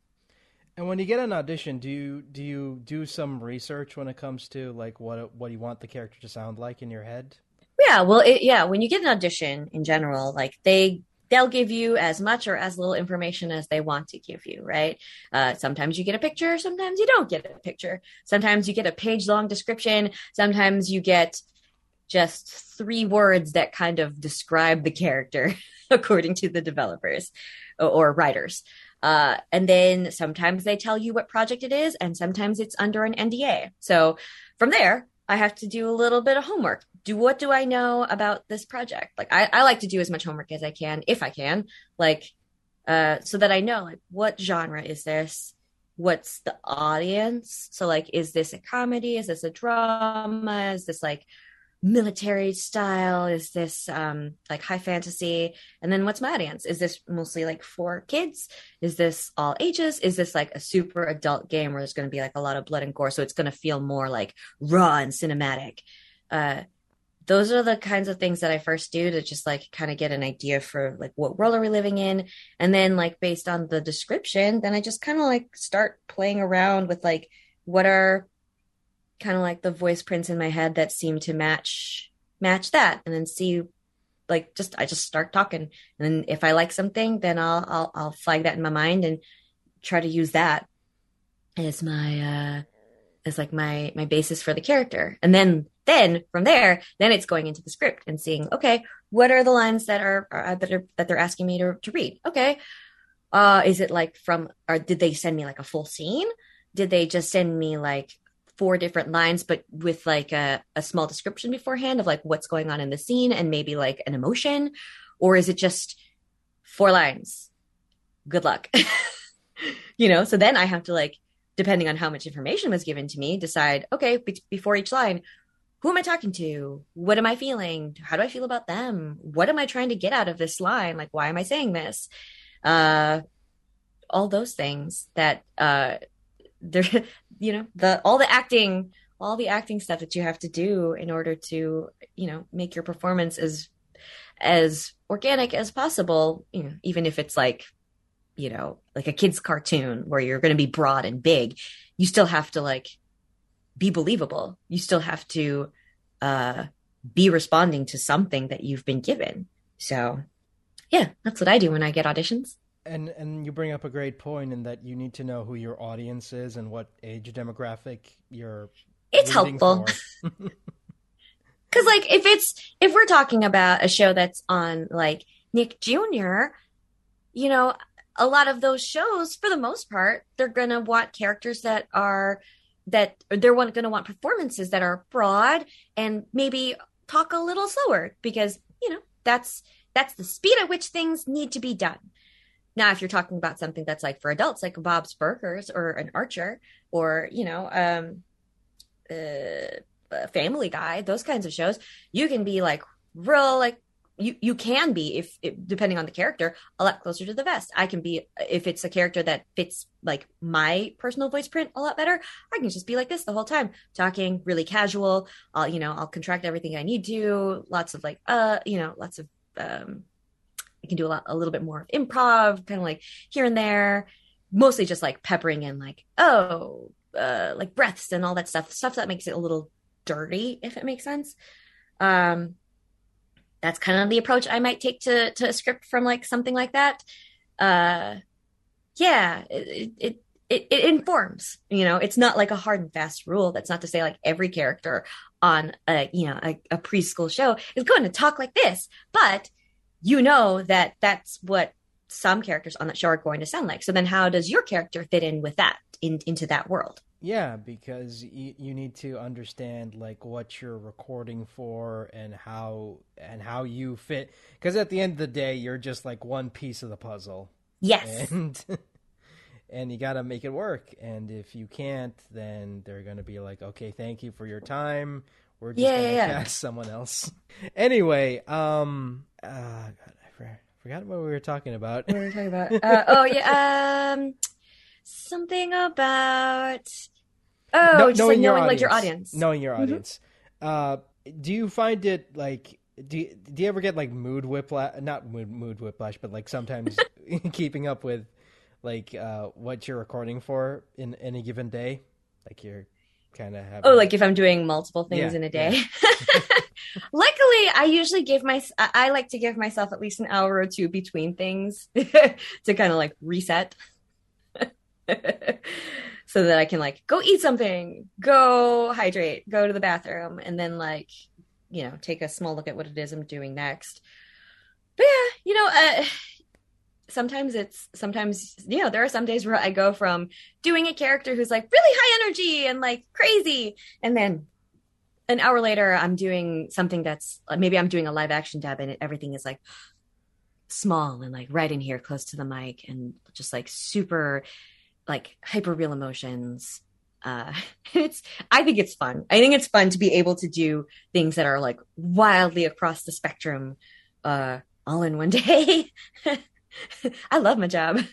And when you get an audition, do you do you do some research when it comes to like what what you want the character to sound like in your head? Yeah, well, it, yeah. When you get an audition in general, like they they'll give you as much or as little information as they want to give you, right? Uh, sometimes you get a picture, sometimes you don't get a picture. Sometimes you get a page long description. Sometimes you get just three words that kind of describe the character according to the developers or, writers. Uh, and then sometimes they tell you what project it is, and sometimes it's under an NDA. So from there, I have to do a little bit of homework. Do what do I know about this project? Like I, I like to do as much homework as I can, if I can, like uh, so that I know like what genre is this? What's the audience? So like, is this a comedy? Is this a drama? Is this like military style? Is this um, like high fantasy? And then what's my audience? Is this mostly like for kids? Is this all ages? Is this like a super adult game where there's going to be like a lot of blood and gore? So it's going to feel more like raw and cinematic. Uh, those are the kinds of things that I first do to just like kind of get an idea for like what world are we living in. And then like based on the description, then I just kind of like start playing around with like what are kind of like the voice prints in my head that seem to match match that and then see like just I just start talking. And then if I like something, then I'll I'll I'll flag that in my mind and try to use that as my uh as like my my basis for the character. And then then from there, then it's going into the script and seeing, okay, what are the lines that are, are that are that they're asking me to to read? Okay. Uh is it like from or did they send me like a full scene? Did they just send me like four different lines, but with like a, a small description beforehand of like what's going on in the scene and maybe like an emotion? Or is it just four lines? Good luck. you know, so then I have to like, depending on how much information was given to me, decide, okay, be- before each line, who am I talking to? What am I feeling? How do I feel about them? What am I trying to get out of this line? Like, why am I saying this? Uh, all those things that uh, there you know the all the acting all the acting stuff that you have to do in order to you know make your performance as as organic as possible you know even if it's like you know like a kids cartoon where you're going to be broad and big you still have to like be believable. You still have to uh be responding to something that you've been given. So yeah that's what i do when i get auditions and and you bring up a great point in that you need to know who your audience is and what age demographic you're it's helpful. because like if it's if we're talking about a show that's on like nick jr you know a lot of those shows for the most part they're gonna want characters that are that they're gonna want performances that are broad and maybe talk a little slower because you know that's that's the speed at which things need to be done now, if you're talking about something that's like for adults, like Bob's Burgers or an Archer, or you know, um, uh, Family Guy, those kinds of shows, you can be like real, like you you can be if, depending on the character a lot closer to the vest. I can be if it's a character that fits like my personal voice print a lot better i can just be like this the whole time talking really casual. I'll you know i'll contract everything i need to lots of like uh you know lots of um I can do a lot, a little bit more improv, kind of like here and there, mostly just like peppering in like, oh, uh, like breaths and all that stuff, stuff that makes it a little dirty, if it makes sense. Um, that's kind of the approach I might take to to a script from like something like that. Uh, yeah, it, it it, it informs. You know, it's not like a hard and fast rule. That's not to say like every character on a you know a, a preschool show is going to talk like this, but you know that that's what some characters on that show are going to sound like. So then how does your character fit in with that in, into that world? Yeah, because you, you need to understand like what you're recording for and how and how you fit because at the end of the day you're just like one piece of the puzzle. Yes. And and you got to make it work and if you can't then they're going to be like okay, thank you for your time. We're just Yeah, gonna yeah, yeah. cast someone else. Anyway, um, uh, God, I forgot what we were talking about. What were we talking about? Uh, oh yeah, um, something about oh, No- just like knowing like your audience. knowing your Mhm. audience. Uh, do you find it like? Do you, do you ever get like mood whiplash? Not mood mood whiplash, but like sometimes keeping up with like uh, what you're recording for in any given day. Like you're kind of having. Oh, like if I'm doing multiple things Yeah, in a day. Luckily, I usually give my I like to give myself at least an hour or two between things to kind of like reset. so that I can like go eat something, go hydrate, go to the bathroom, and then like, you know, take a small look at what it is I'm doing next. But yeah, you know, uh, sometimes it's sometimes you know there are some days where I go from doing a character who's like really high energy and like crazy, and then an hour later I'm doing something that's maybe I'm doing a live action dub and everything is like small and like right in here close to the mic and just like super like hyper real emotions uh it's i think it's fun i think it's fun to be able to do things that are like wildly across the spectrum uh all in one day i love my job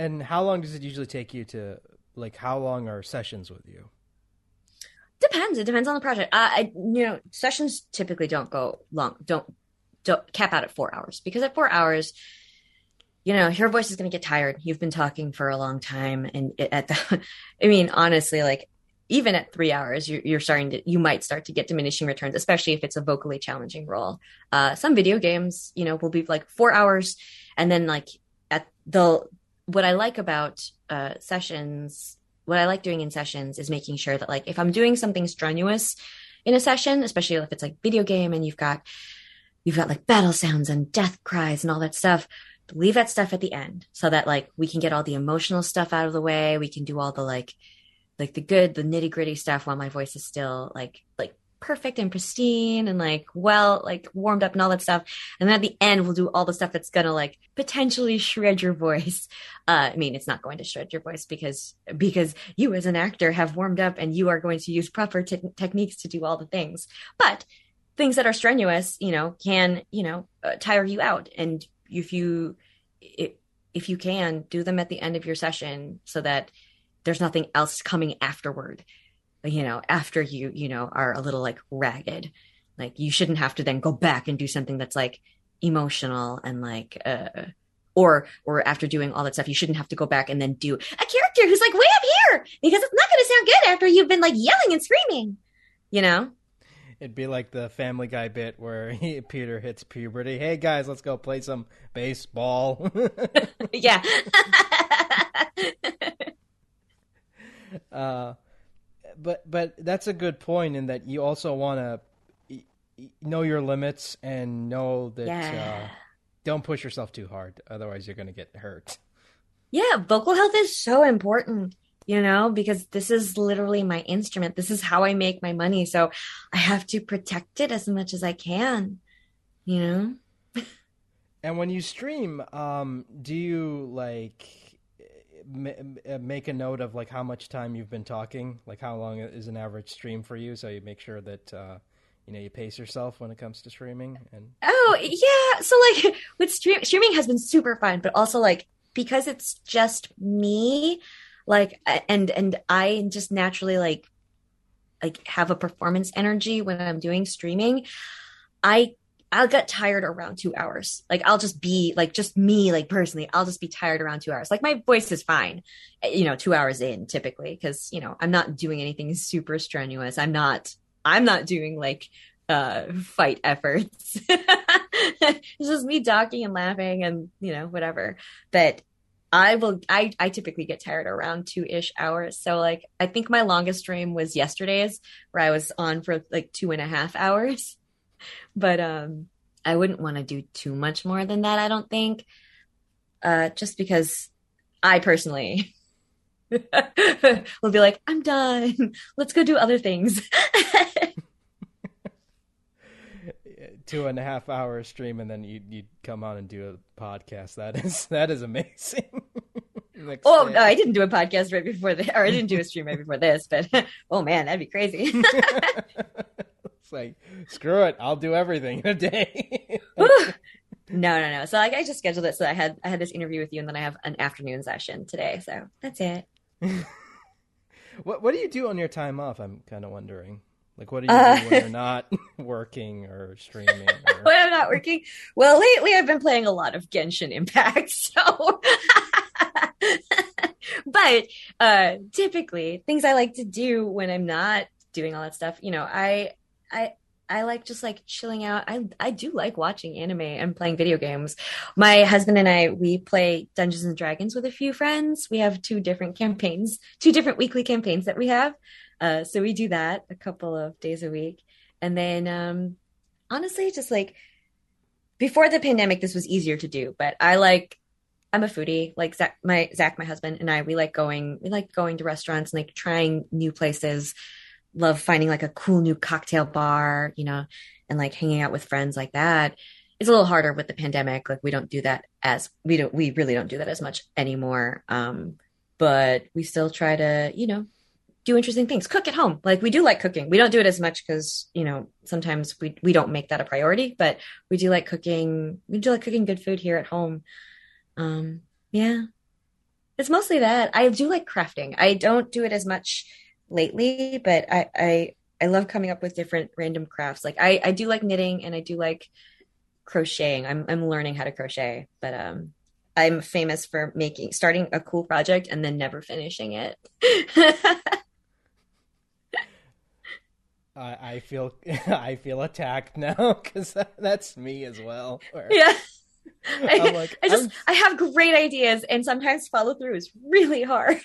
And how long does it usually take you to like? How long are sessions with you? Depends. It depends on the project. I, I you know, sessions typically don't go long. Don't don't cap out at four hours because at four hours, you know, your voice is going to get tired. You've been talking for a long time, and it, at the, I mean, honestly, like even at three hours, you're, you're, starting to, you might start to get diminishing returns, especially if it's a vocally challenging role. Uh, some video games, you know, will be like four hours, and then like at the what I like about uh, sessions what I like doing in sessions is making sure that like if I'm doing something strenuous in a session, especially if it's like video game and you've got you've got like battle sounds and death cries and all that stuff, leave that stuff at the end so that like we can get all the emotional stuff out of the way. We can do all the like like the good, the nitty gritty stuff while my voice is still like like perfect and pristine and like well like warmed up and all that stuff. And then at the end we'll do all the stuff that's gonna like potentially shred your voice. Uh, i mean it's not going to shred your voice because because you as an actor have warmed up and you are going to use proper techniques to do all the things. But things that are strenuous you know can you know uh, tire you out. And if you if you can do them at the end of your session so that there's nothing else coming afterward you know, after you, you know, are a little like ragged. Like you shouldn't have to then go back and do something that's like emotional and like uh or or after doing all that stuff, you shouldn't have to go back and then do a character who's like way up here because it's not gonna sound good after you've been like yelling and screaming. You know? It'd be like the Family Guy bit where he, Peter hits puberty. Hey guys, let's go play some baseball. yeah. uh, but but that's a good point in that you also want to know your limits and know that yeah. uh, don't push yourself too hard otherwise you're going to get hurt. Yeah vocal health is so important you know because this is literally my instrument. This is how i make my money so i have to protect it as much as i can you know? And when you stream um do you like uh, make a note of like how much time you've been talking, like how long is an average stream for you, so you make sure that uh, you know you pace yourself when it comes to streaming. And oh yeah, so like with stream streaming has been super fun, but also like because it's just me, like and and I just naturally like like have a performance energy when I'm doing streaming. I I'll get tired around two hours. Like I'll just be like just me, like personally, I'll just be tired around two hours. Like my voice is fine, eh, you know, two hours in typically, because you know, I'm not doing anything super strenuous. I'm not I'm not doing like uh fight efforts. it's just me talking and laughing and you know, whatever. But I will I I typically get tired around two ish hours. So like I think my longest dream was yesterday's where I was on for like two and a half hours but um I wouldn't want to do too much more than that, I don't think. Uh just because I personally will be like, I'm done. Let's go do other things. Two and a half hour stream, and then you you come on and do a podcast. That is that is amazing. oh no, I didn't do a podcast right before this, or I didn't do a stream right before this. But oh man, that'd be crazy like, screw it, I'll do everything in a day. no, no, no. So like, I just scheduled it so I had I had this interview with you, and then I have an afternoon session today. So that's it. what What do you do on your time off? I'm kind of wondering. Like, what do you uh, do when you're not working or streaming? Or... when I'm not working, well, lately I've been playing a lot of Genshin Impact. So, but uh, typically, things I like to do when I'm not doing all that stuff, you know, I I I like just like chilling out. I I do like watching anime and playing video games. My husband and I we play Dungeons and Dragons with a few friends. We have two different campaigns, two different weekly campaigns that we have. Uh, so we do that a couple of days a week, and then um, honestly, just like before the pandemic, this was easier to do. But I like I'm a foodie. Like Zach, my Zach, my husband and I, we like going, we like going to restaurants and like trying new places love finding like a cool new cocktail bar, you know, and like hanging out with friends like that. It's a little harder with the pandemic. Like we don't do that as we don't we really don't do that as much anymore. Um, but we still try to, you know, do interesting things. Cook at home. Like we do like cooking. We don't do it as much because, you know, sometimes we we don't make that a priority, but we do like cooking. We do like cooking good food here at home. Um, yeah. It's mostly that. I do like crafting. I don't do it as much lately, but I, I I love coming up with different random crafts. Like I I do like knitting and I do like crocheting. I'm I'm learning how to crochet, but um I'm famous for making starting a cool project and then never finishing it. I, I feel I feel attacked now because that's me as well. Where... Yeah. I, like, I just I'm... I have great ideas and sometimes follow through is really hard.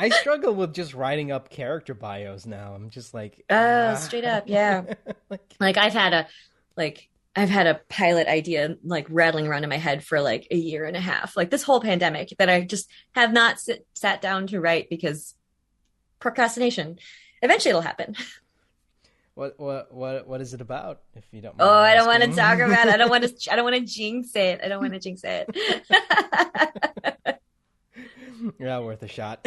I struggle with just writing up character bios now. I'm just like Oh, ah. straight up, yeah. like, like I've had a like I've had a pilot idea like rattling around in my head for like a year and a half, like this whole pandemic that I just have not sit, sat down to write because procrastination. Eventually it'll happen. What what what what is it about? If you don't. oh, I don't want to talk about. it. I don't want to. I don't want to jinx it. I don't want to jinx it. You're not worth a shot.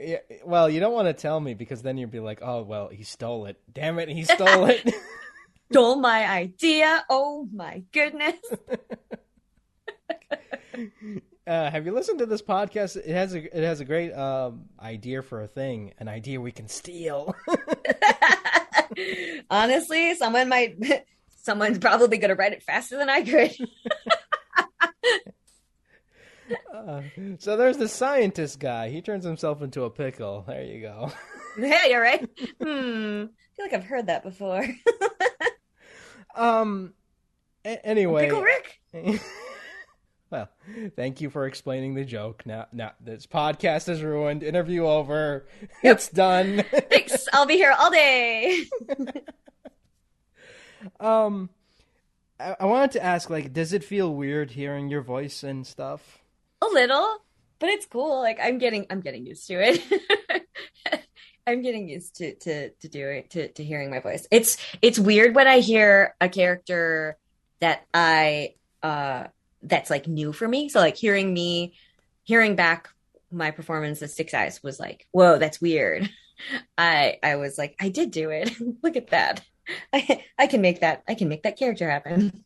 yeah, well, you don't want to tell me because then you'd be like, "Oh, well, he stole it. Damn it, he stole it." stole my idea. Oh my goodness. Uh, have you listened to this podcast? It has a it has a great um, idea for a thing, an idea we can steal. Honestly, someone might someone's probably going to write it faster than I could. Uh, so there's the scientist guy. He turns himself into a pickle. There you go. yeah, you're right. Hmm. I feel like I've heard that before. um. A- anyway, Pickle Rick. Well, thank you for explaining the joke. Now, now this podcast is ruined. Interview over. Yep. It's done. Thanks. I'll be here all day. um, I, I wanted to ask, like, does it feel weird hearing your voice and stuff? A little, but it's cool. Like, I'm getting, I'm getting used to it. I'm getting used to to to doing to to hearing my voice. It's it's weird when I hear a character that I uh that's like new for me. So like hearing me, hearing back my performance as Six Eyes was like, whoa, that's weird. I I was like, I did do it. Look at that. I I can make that. I can make that character happen.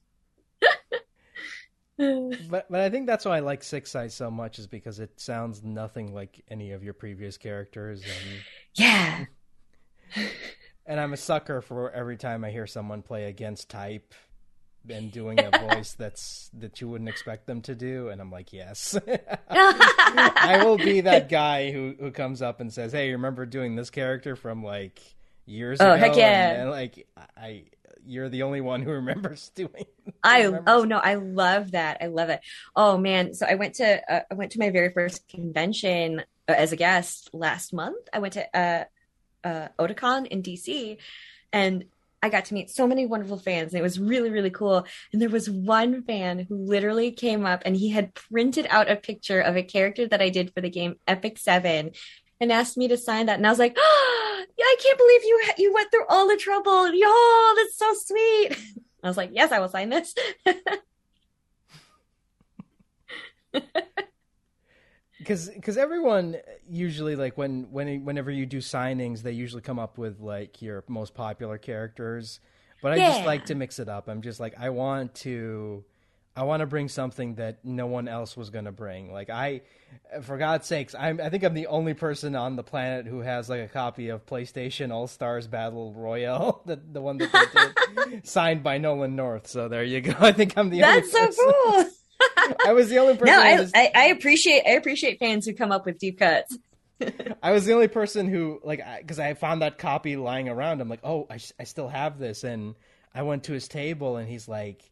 but but I think that's why I like Six Eyes so much is because it sounds nothing like any of your previous characters. And yeah. And I'm a sucker for every time I hear someone play against type and doing a voice that's that you wouldn't expect them to do and i'm like yes i will be that guy who who comes up and says hey remember doing this character from like years oh, ago heck yeah and, and, like i you're the only one who remembers doing i remembers. oh no i love that i love it oh man so i went to uh, i went to my very first convention uh, as a guest last month i went to uh uh otakon in dc and I got to meet so many wonderful fans and it was really, really cool. And there was one fan who literally came up and he had printed out a picture of a character that I did for the game Epic Seven and asked me to sign that. And I was like, oh, yeah, I can't believe you, you went through all the trouble. Yo, that's so sweet. I was like, yes, I will sign this. because because everyone usually like when when whenever you do signings they usually come up with like your most popular characters but i yeah. just like to mix it up i'm just like i want to i want to bring something that no one else was going to bring like i for god's sakes I'm, i think i'm the only person on the planet who has like a copy of playstation all stars battle royale the, the one that they did signed by nolan north so there you go i think i'm the that's only That's so cool I was the only person. No, I, was... I, I, appreciate I appreciate fans who come up with deep cuts. I was the only person who like because I, I, found that copy lying around. I'm like, oh, I, I still have this, and I went to his table, and he's like,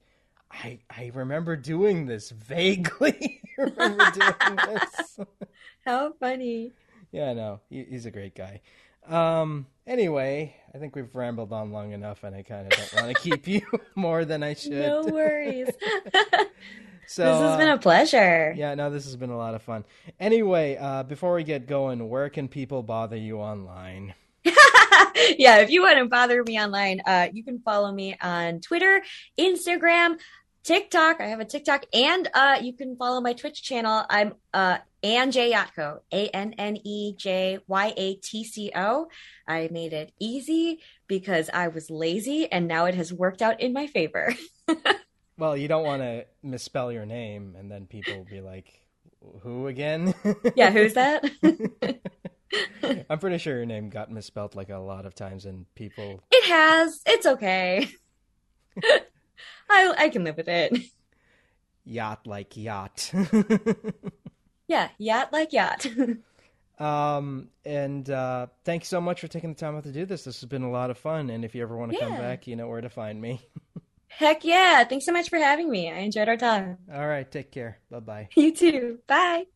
I I remember doing this vaguely. remember doing this. How funny! Yeah, no, he, he's a great guy. Um. Anyway, I think we've rambled on long enough, and I kind of don't want to keep you more than I should. No worries. So this has been a pleasure. Uh, yeah, no, this has been a lot of fun. Anyway, uh, before we get going, where can people bother you online? yeah, if you want to bother me online, uh, you can follow me on Twitter, Instagram, TikTok. I have a TikTok, and uh, you can follow my Twitch channel. I'm uh, Ann J Yatco, A N N E J Y A T C O. I made it easy because I was lazy, and now it has worked out in my favor. Well, you don't want to misspell your name, and then people will be like, Who again? yeah, who's that? I'm pretty sure your name got misspelled like a lot of times, and people. It has. It's okay. I I can live with it. Yacht like yacht. yeah, yacht like yacht. um, and uh, thanks so much for taking the time out to do this. This has been a lot of fun, and if you ever want to yeah. come back, you know where to find me. Heck yeah! Thanks so much for having me. I enjoyed our time. All right, take care. Bye bye. You too. Bye.